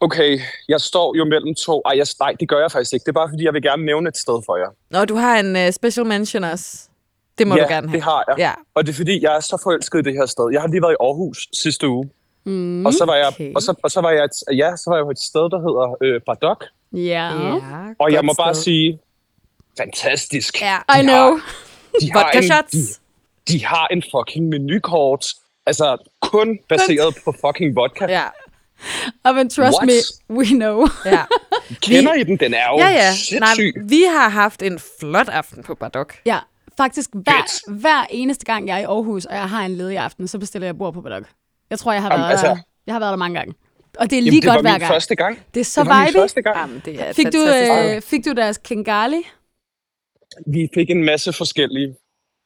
Okay, jeg står jo mellem to. Ej, jeg, nej, det gør jeg faktisk ikke. Det er bare fordi, jeg vil gerne nævne et sted for jer. Nå, du har en uh, special mention også. Det må ja, du gerne have. det har jeg. Ja. Og det er fordi, jeg er så forelsket i det her sted. Jeg har lige været i Aarhus sidste uge. Mm, Og så var jeg, okay. og så, og så var jeg, et, ja, så var jeg på et sted, der hedder øh, Bardok. ja. Og jeg må bare sted. sige, fantastisk. Ja. I De know. Har, de, har Vodka en, shots. de, de har en fucking menukort. Altså, kun baseret på fucking vodka. Ja, Og men trust What? me, we know. ja. Kender I den? Den er jo ja, ja. sindssyg. Nej, vi har haft en flot aften på Bardok. Ja, faktisk hver, Fedt. hver eneste gang, jeg er i Aarhus, og jeg har en ledig aften, så bestiller jeg bord på Badok. Jeg tror, jeg har Jamen, været, altså- der, jeg har været der mange gange. Og det er lige Jamen, det godt var hver min gang. første gang. Det er så det var min vibey. første gang. Jamen, det er Fik du, øh, fik du deres Kingali? Vi fik en masse forskellige.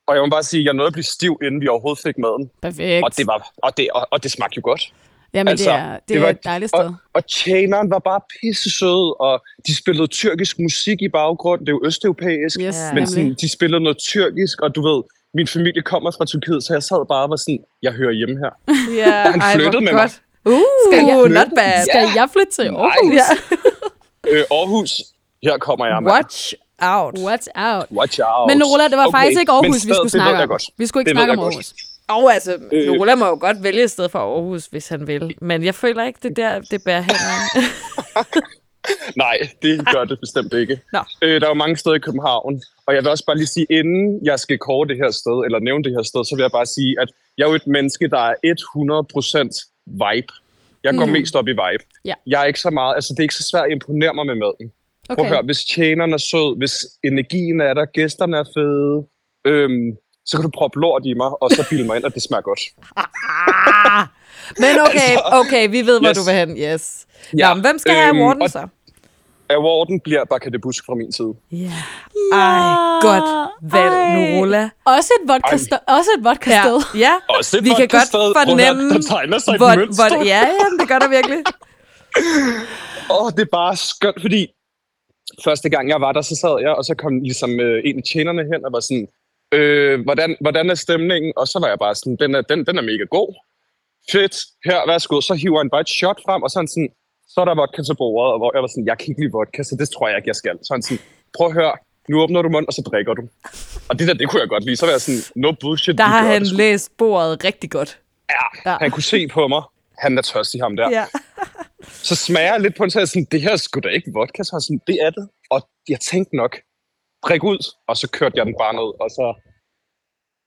Og jeg må bare sige, at jeg nåede at blive stiv, inden vi overhovedet fik maden. Perfekt. Og det, var, og det, og, og det smagte jo godt. Jamen, altså, det er, det det er var- et dejligt sted. Og, og tjeneren var bare pisse sød, og de spillede tyrkisk musik i baggrunden. Det er jo østeuropæisk. Yes. Men sådan, de spillede noget tyrkisk, og du ved, min familie kommer fra Tyrkiet, så jeg sad bare og var sådan, jeg hører hjemme her. Ja, Han ej, hvor flyttede med mig. godt. Uh, Skal jeg- not bad. Skal jeg flytte til Aarhus? Ja. Øh, Aarhus, her kommer jeg, mand. Watch out. What's out? Watch out. Men Norola, det var Okay, faktisk ikke Aarhus, vi skulle snakke jeg om. Vi skulle ikke Det snakke om jeg godt. Aarhus. Og altså, Øh. Norola må jo godt vælge et sted fra Aarhus, hvis han vil. Men jeg føler ikke, det der, det bærer hen. Nej, det gør det bestemt ikke. Nå. Øh, der er jo mange steder i København, og jeg vil også bare lige sige, inden jeg skal kåre det her sted, eller nævne det her sted, så vil jeg bare sige, at jeg er jo et menneske, der er 100% vibe. Jeg går Mm. mest op i vibe. Ja. Jeg er ikke så meget, altså det er ikke så svært at imponere mig med maden. Prøv Okay. at høre, hvis tjeneren er sød, hvis energien er der, gæsterne er fede, øhm, så kan du proppe lort i mig, og så bilde mig ind, at det smager godt. Ah, men okay, okay, vi ved, hvor Yes. du vil hen. Yes. Ja. Nå, men hvem skal have øhm, awarden og- så? Awarden bliver Bakke de Busk fra min side. Ja. Ej, godt valg, Ej. Også et vodka, også et vodka Ja, sted. ja. Også et Vi kan godt. Prøv fornemme, der tegner sig et hvor, mønster. hvor, ja, ja, det gør der virkelig. Åh, det er bare skønt, fordi første gang jeg var der, så sad jeg, og så kom ligesom øh, en af tjenerne hen og var sådan, øh, hvordan, hvordan er stemningen? Og så var jeg bare sådan, den er, den, den er mega god. Fedt, her, værsgo. Så hiver han bare et shot frem, og så er han sådan, så er der vodka til bordet, og hvor jeg var sådan, jeg kan ikke lide vodka, så det tror jeg ikke, jeg skal. Så han sådan, prøv at høre, nu åbner du munden, og så drikker du. Og det der, det kunne jeg godt lide. Så var jeg sådan, no bullshit. Der har han læst bordet rigtig godt. Ja, Ja. han kunne se på mig. Han er tørstig, ham der. Ja. Så smager jeg lidt på den, så er jeg sådan, det her er sgu da ikke vodka. Så er sådan, det er det. Og jeg tænkte nok, drik ud, og så kørte jeg den bare ned, og så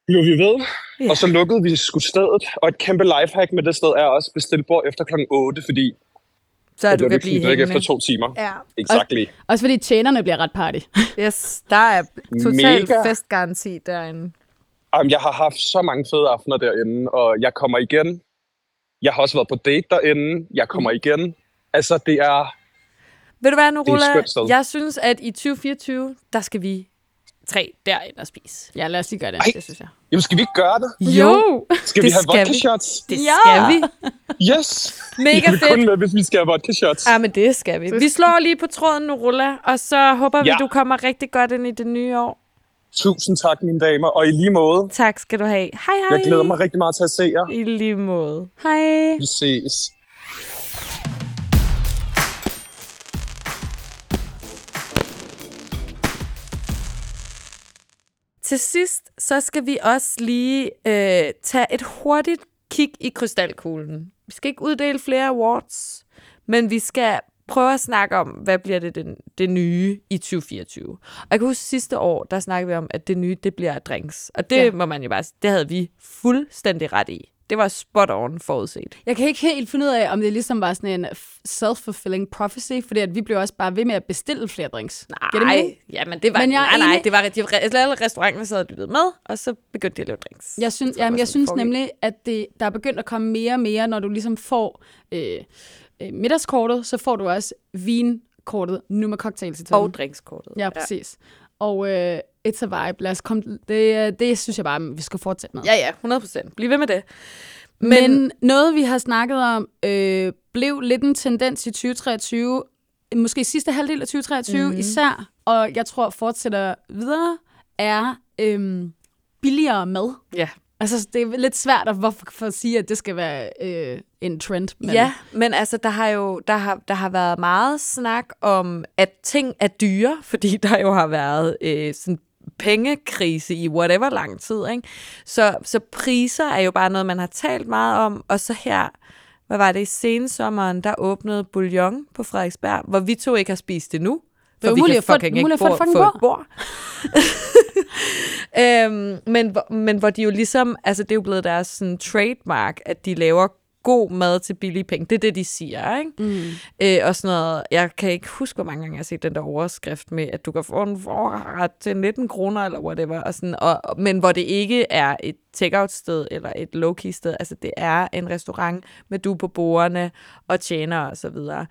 blev vi ved. Ja. Og så lukkede vi sgu stedet. Og et kæmpe lifehack med det sted er også bestille bord efter klokken 8, fordi Så jeg du blive at drikke hængende. efter to timer. Ja. Exactly. Også fordi tjenerne bliver ret party. Yes, der er total Mega. festgaranti derinde. Jamen, jeg har haft så mange fede aftener derinde, og jeg kommer igen. Jeg har også været på date derinde. Jeg kommer Mm. igen. Altså, det er... Ved du hvad, skønt sted. Jeg synes, at i 2024, der skal vi tre derind og spise. Ja, lad os lige gøre det. Ej. Det synes jeg. Jamen, skal vi ikke gøre det? Jo! Skal Det vi have skal vodka vi. shots? Det Ja. skal vi. Yes! Mega jeg vil kun fedt. med, hvis vi skal have vodka shots. Ja, men det skal vi. Vi slår lige på tråden, Norola, og så håber vi, Ja. du kommer rigtig godt ind i det nye år. Tusind tak, mine damer. Og i lige måde, Tak skal du have. Hej, hej. jeg glæder mig rigtig meget til at se jer. I lige måde. Hej. Vi ses. Til sidst, så skal vi også lige øh, tage et hurtigt kig i krystalkuglen. Vi skal ikke uddele flere awards, men vi skal prøve at snakke om, hvad bliver det, det, det nye i 2024. Og jeg kan huske sidste år, der snakkede vi om, at det nye, det bliver drinks. Og det Ja. må man jo bare det havde vi fuldstændig ret i. det var spot on forudset. Jeg kan ikke helt finde ud af, om det ligesom var sådan en self-fulfilling prophecy, fordi at vi blev også bare ved med at bestille flere drinks. Nej, ja, men det var, Men jeg nej, nej, det var de, alle restauranter sad og lyttede med, og så begyndte de at lave drinks. Jeg synes, jamen, jeg synes nemlig, at det, der er begyndt at komme mere og mere, når du ligesom får øh, øh, middagskortet, så får du også vinkortet, nu med cocktails i toppen. Og drinkskortet. Ja, præcis. Og øh, it's a vibe. Lad os komme, det, det synes jeg bare, vi skal fortsætte med. Ja, ja, 100 procent. Bliv ved med det. Men, Men noget, vi har snakket om, øh, blev lidt en tendens i 2023, måske i sidste halvdel af 2023 Mhm. mm. især, og jeg tror fortsætter videre, er øh, billigere mad. Ja. Altså, det er lidt svært at, hvorfor, for at sige, at det skal være øh, en trend. Men Ja, men altså, der har jo der har, der har været meget snak om, at ting er dyre, fordi der jo har været øh, sådan pengekrise i whatever lang tid. Ikke? Så, så priser er jo bare noget, man har talt meget om. Og så her, hvad var det, i sensommeren, der åbnede Bouillon på Frederiksberg, hvor vi to ikke har spist det nu. Det er For umuligt at få- fucking ikke få et et bord. øhm, men, men hvor de jo ligesom, altså det er jo blevet deres sådan, trademark, at de laver god mad til billige penge. Det er det, de siger, ikke? Mm. Øh, og sådan noget, jeg kan ikke huske, hvor mange gange jeg har set den der overskrift med, at du kan få en forret til 19 kroner eller whatever, og sådan, og, og- men hvor det ikke er et takeout-sted eller et low-key sted, altså det er en restaurant med du på bordene og tjener og så videre.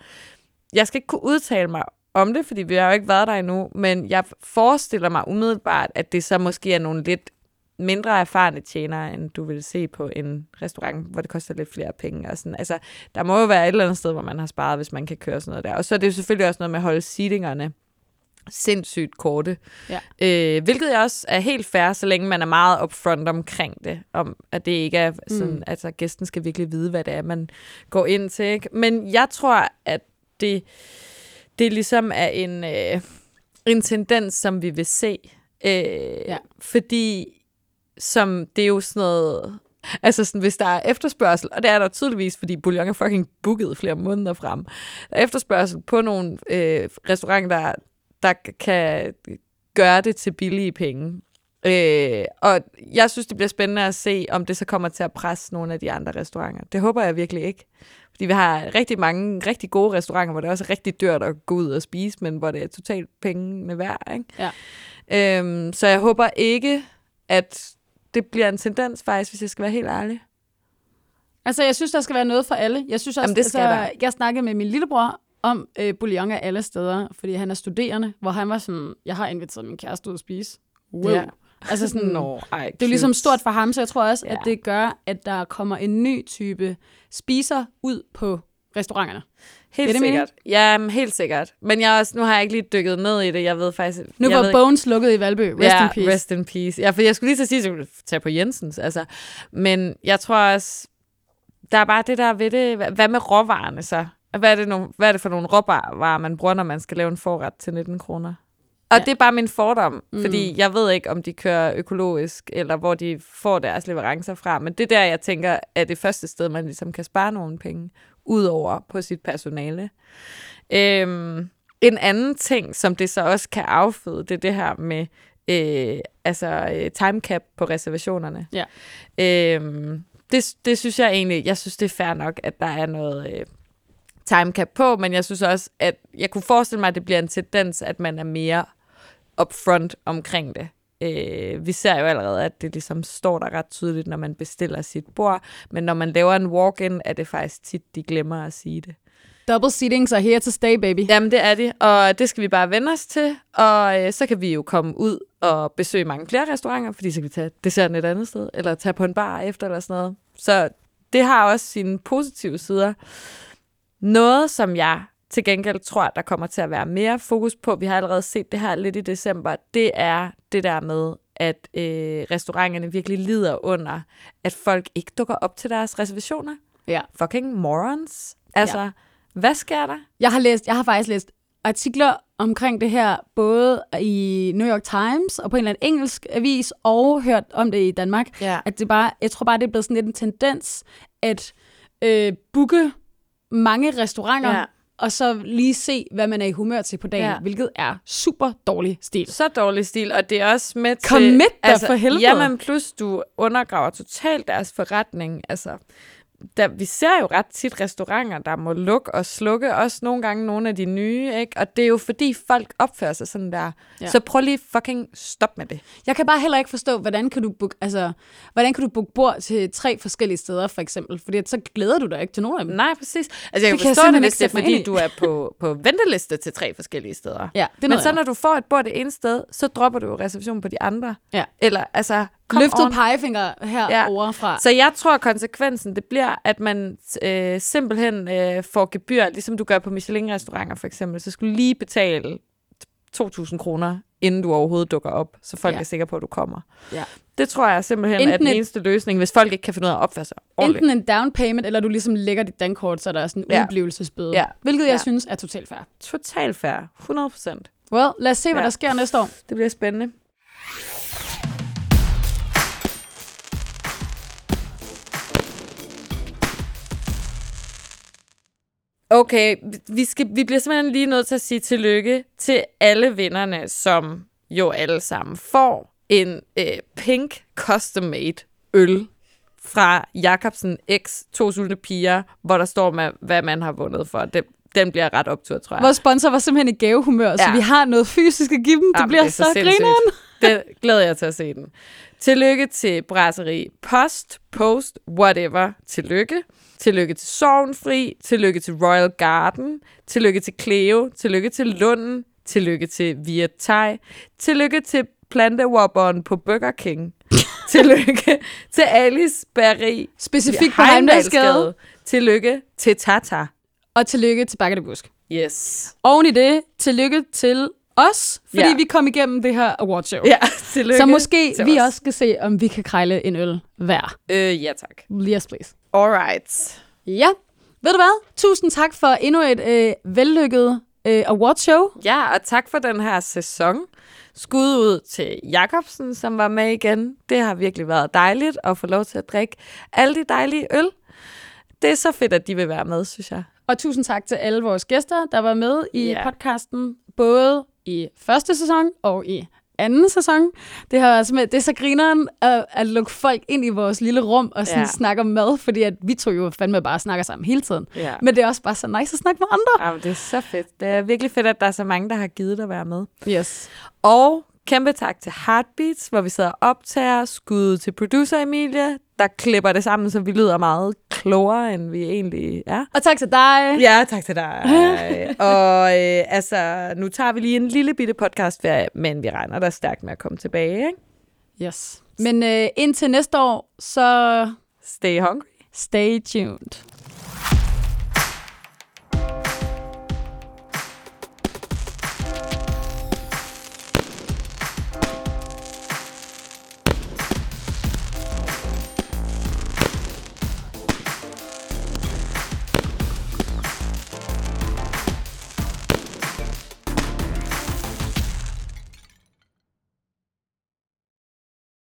Jeg skal ikke kunne udtale mig om det, fordi vi har jo ikke været der endnu, men jeg forestiller mig umiddelbart, at det så måske er nogle lidt mindre erfarne tjenere, end du vil se på en restaurant, hvor det koster lidt flere penge. Og sådan. Altså, der må jo være et eller andet sted, hvor man har sparet, hvis man kan køre sådan noget der. Og så er det jo selvfølgelig også noget med at holde seatingerne sindssygt korte. Ja. Øh, hvilket jeg også er helt fair, så længe man er meget upfront omkring det. Om at det ikke er sådan, Mm. altså gæsten skal virkelig vide, hvad det er, man går ind til. Ikke? Men jeg tror, at det, det ligesom er en, øh, en tendens, som vi vil se. Øh, ja. Fordi som det er jo sådan noget... Altså sådan, hvis der er efterspørgsel, og det er der tydeligvis, fordi bouillon er fucking booket flere måneder frem. Der er efterspørgsel på nogle øh, restauranter, der, der kan gøre det til billige penge. Øh, og jeg synes, det bliver spændende at se, om det så kommer til at presse nogle af de andre restauranter. Det håber jeg virkelig ikke. Fordi vi har rigtig mange rigtig gode restauranter, hvor det også er rigtig dyrt at gå ud og spise, men hvor det er totalt pengene værd. Ikke? Ja. Øhm, så jeg håber ikke, at det bliver en tendens faktisk, hvis jeg skal være helt ærlig. Altså, jeg synes, der skal være noget for alle. Jeg synes også, Jamen, det skal altså, der. jeg snakkede med min lillebror om øh, bouillon af alle steder, fordi han er studerende, hvor han var sådan, jeg har inviteret min kæreste ud at spise. Wow. Ja. Altså sådan, Nå, ej, det er jo ligesom stort for ham, så jeg tror også, Ja. at det gør, at der kommer en ny type spiser ud på restauranterne. Helt det sikkert. Ja, helt sikkert. Men jeg også, nu har jeg ikke lige dykket ned i det. Jeg ved faktisk... Nu var Bones lukket i Valby. Rest ja, in peace. rest in peace. Ja, for jeg skulle lige så sige, at jeg kunne tage på Jensens. Altså. Men jeg tror også, der er bare det der ved det. Hvad hvad med råvarerne så? Hvad er, det nogle, hvad er det for nogle råvarer, man bruger, når man skal lave en forret til 19 kroner? Og ja. det er bare min fordom, Mm. fordi jeg ved ikke, om de kører økologisk, eller hvor de får deres leverancer fra. Men det er der, jeg tænker, er det første sted, man ligesom kan spare nogle penge, udover på sit personale. Øhm, en anden ting, som det så også kan afføde, det er det her med øh, altså, øh, time cap på reservationerne. Ja. Øhm, det, det synes jeg egentlig, jeg synes det er fair nok, at der er noget øh, time cap på, men jeg synes også, at jeg kunne forestille mig, at det bliver en tendens, at man er mere upfront omkring det. Øh, vi ser jo allerede, at det ligesom står der ret tydeligt, når man bestiller sit bord, men når man laver en walk-in, er det faktisk tit, de glemmer at sige det. Double seatings are here to stay, baby. Jamen, det er de, og det skal vi bare vende os til, og øh, så kan vi jo komme ud og besøge mange flere restauranter, fordi så kan vi tage desserten et andet sted, eller tage på en bar efter, eller sådan noget. Så det har også sine positive sider. Noget, som jeg til gengæld tror, der kommer til at være mere fokus på, vi har allerede set det her lidt i december, det er det der med, at øh, restauranterne virkelig lider under, at folk ikke dukker op til deres reservationer. Ja. Fucking morons. Altså, ja. hvad sker der? Jeg har læst, jeg har faktisk læst artikler omkring det her, både i New York Times og på en eller anden engelsk avis, og hørt om det i Danmark. Ja. At det bare, jeg tror bare, det er blevet sådan lidt en tendens, at øh, booke mange restauranter Ja. Og så lige se, hvad man er i humør til på dagen, Ja. hvilket er super dårlig stil. Så dårlig stil, og det er også med til... Commit dig for helvede. Jamen, plus du undergraver totalt deres forretning. Altså, der, vi ser jo ret tit restauranter, der må lukke og slukke, også nogle gange nogle af de nye, ikke? Og det er jo fordi folk opfører sig sådan der. Ja. Så prøv lige fucking stop med det. Jeg kan bare heller ikke forstå, hvordan kan du booke, altså, hvordan kan du booke bord til tre forskellige steder, for eksempel? Fordi at så glæder du dig ikke til nogen af dem. Nej, præcis. Altså, jeg kan Det kan jeg forstå det, hvis ikke det er, mig fordi du er på, på venteliste til tre forskellige steder. Ja, det Men så når du får et bord det ene sted, så dropper du jo reservationen på de andre. Ja. Eller, altså, kom Løftet on. pegefinger herovre fra. Så jeg tror, konsekvensen det bliver, at man øh, simpelthen øh, får gebyr, ligesom du gør på Michelin-restauranter for eksempel. Så skal du lige betale 2.000 kroner, inden du overhovedet dukker op, så folk ja. Ja. er sikre på, at du kommer. Ja. Det tror jeg simpelthen Enten er den et- eneste løsning, hvis folk ikke kan finde ud af at opføre sig ordentligt. Enten en down payment, eller du ligesom lægger dit dankort, så der er sådan en Ja. ja. udblivelsesbøde. Ja. Hvilket jeg Ja. synes er totalt fair. Total fair. 100 procent. Well, lad os se, hvad Ja. der sker næste år. Det bliver spændende. Okay, vi, skal, vi bliver simpelthen lige nødt til at sige tillykke til alle vinderne, som jo alle sammen får en øh, pink custom-made øl fra Jacobsen X, to sulte piger, hvor der står, med, hvad man har vundet for. Det, den bliver ret optur, tror jeg. Vores sponsor var simpelthen i gavehumør, ja. så Ja. vi har noget fysisk at give dem. Det Jamen, bliver er så, sindssygt. grineren. Det glæder jeg til at se den. Tillykke til Brasserie Post, Post, whatever. Tillykke. Tillykke til Sovnfri. Tillykke til Royal Garden. Tillykke til Cleo. Tillykke til Lunden. Tillykke til Via Thai. Tillykke til plantewobberen på Burger King. tillykke til Alice Berry. Specifikt på Heimdalsgade. Tillykke til Tata. Og tillykke til Bakke de Busk. Yes. Oven i det, tillykke til os, fordi Ja. vi kom igennem det her awardshow. Ja, tillykke Så måske til vi os. også skal se, om vi kan krejle en øl hver. Øh, ja tak. Yes, please. Alright. Ja, ved du hvad? Tusind tak for endnu et øh, vellykket øh, awardshow. Ja, og tak for den her sæson. Skud ud til Jakobsen, som var med igen. Det har virkelig været dejligt at få lov til at drikke alle de dejlige øl. Det er så fedt, at de vil være med, synes jeg. Og tusind tak til alle vores gæster, der var med i Ja. podcasten, både i første sæson og i anden sæson. Det, har simpelthen, det er så grineren at, at lukke folk ind i vores lille rum og sådan Ja. ja. snakke om mad, fordi at vi to jo fandme bare snakker sammen hele tiden. Ja. Men det er også bare så nice at snakke med andre. Jamen, det er så fedt. Det er virkelig fedt, at der er så mange, der har givet at være med. Yes. Og kæmpe tak til Heartbeats, hvor vi sidder og optager. Skud til producer Emilie, der klipper det sammen, så vi lyder meget klogere, end vi egentlig er. Og tak til dig. Ja, tak til dig. og øh, altså, nu tager vi lige en lille bitte podcastferie, men vi regner da stærkt med at komme tilbage, ikke? Yes. Men øh, indtil næste år, så Stay hungry. stay tuned.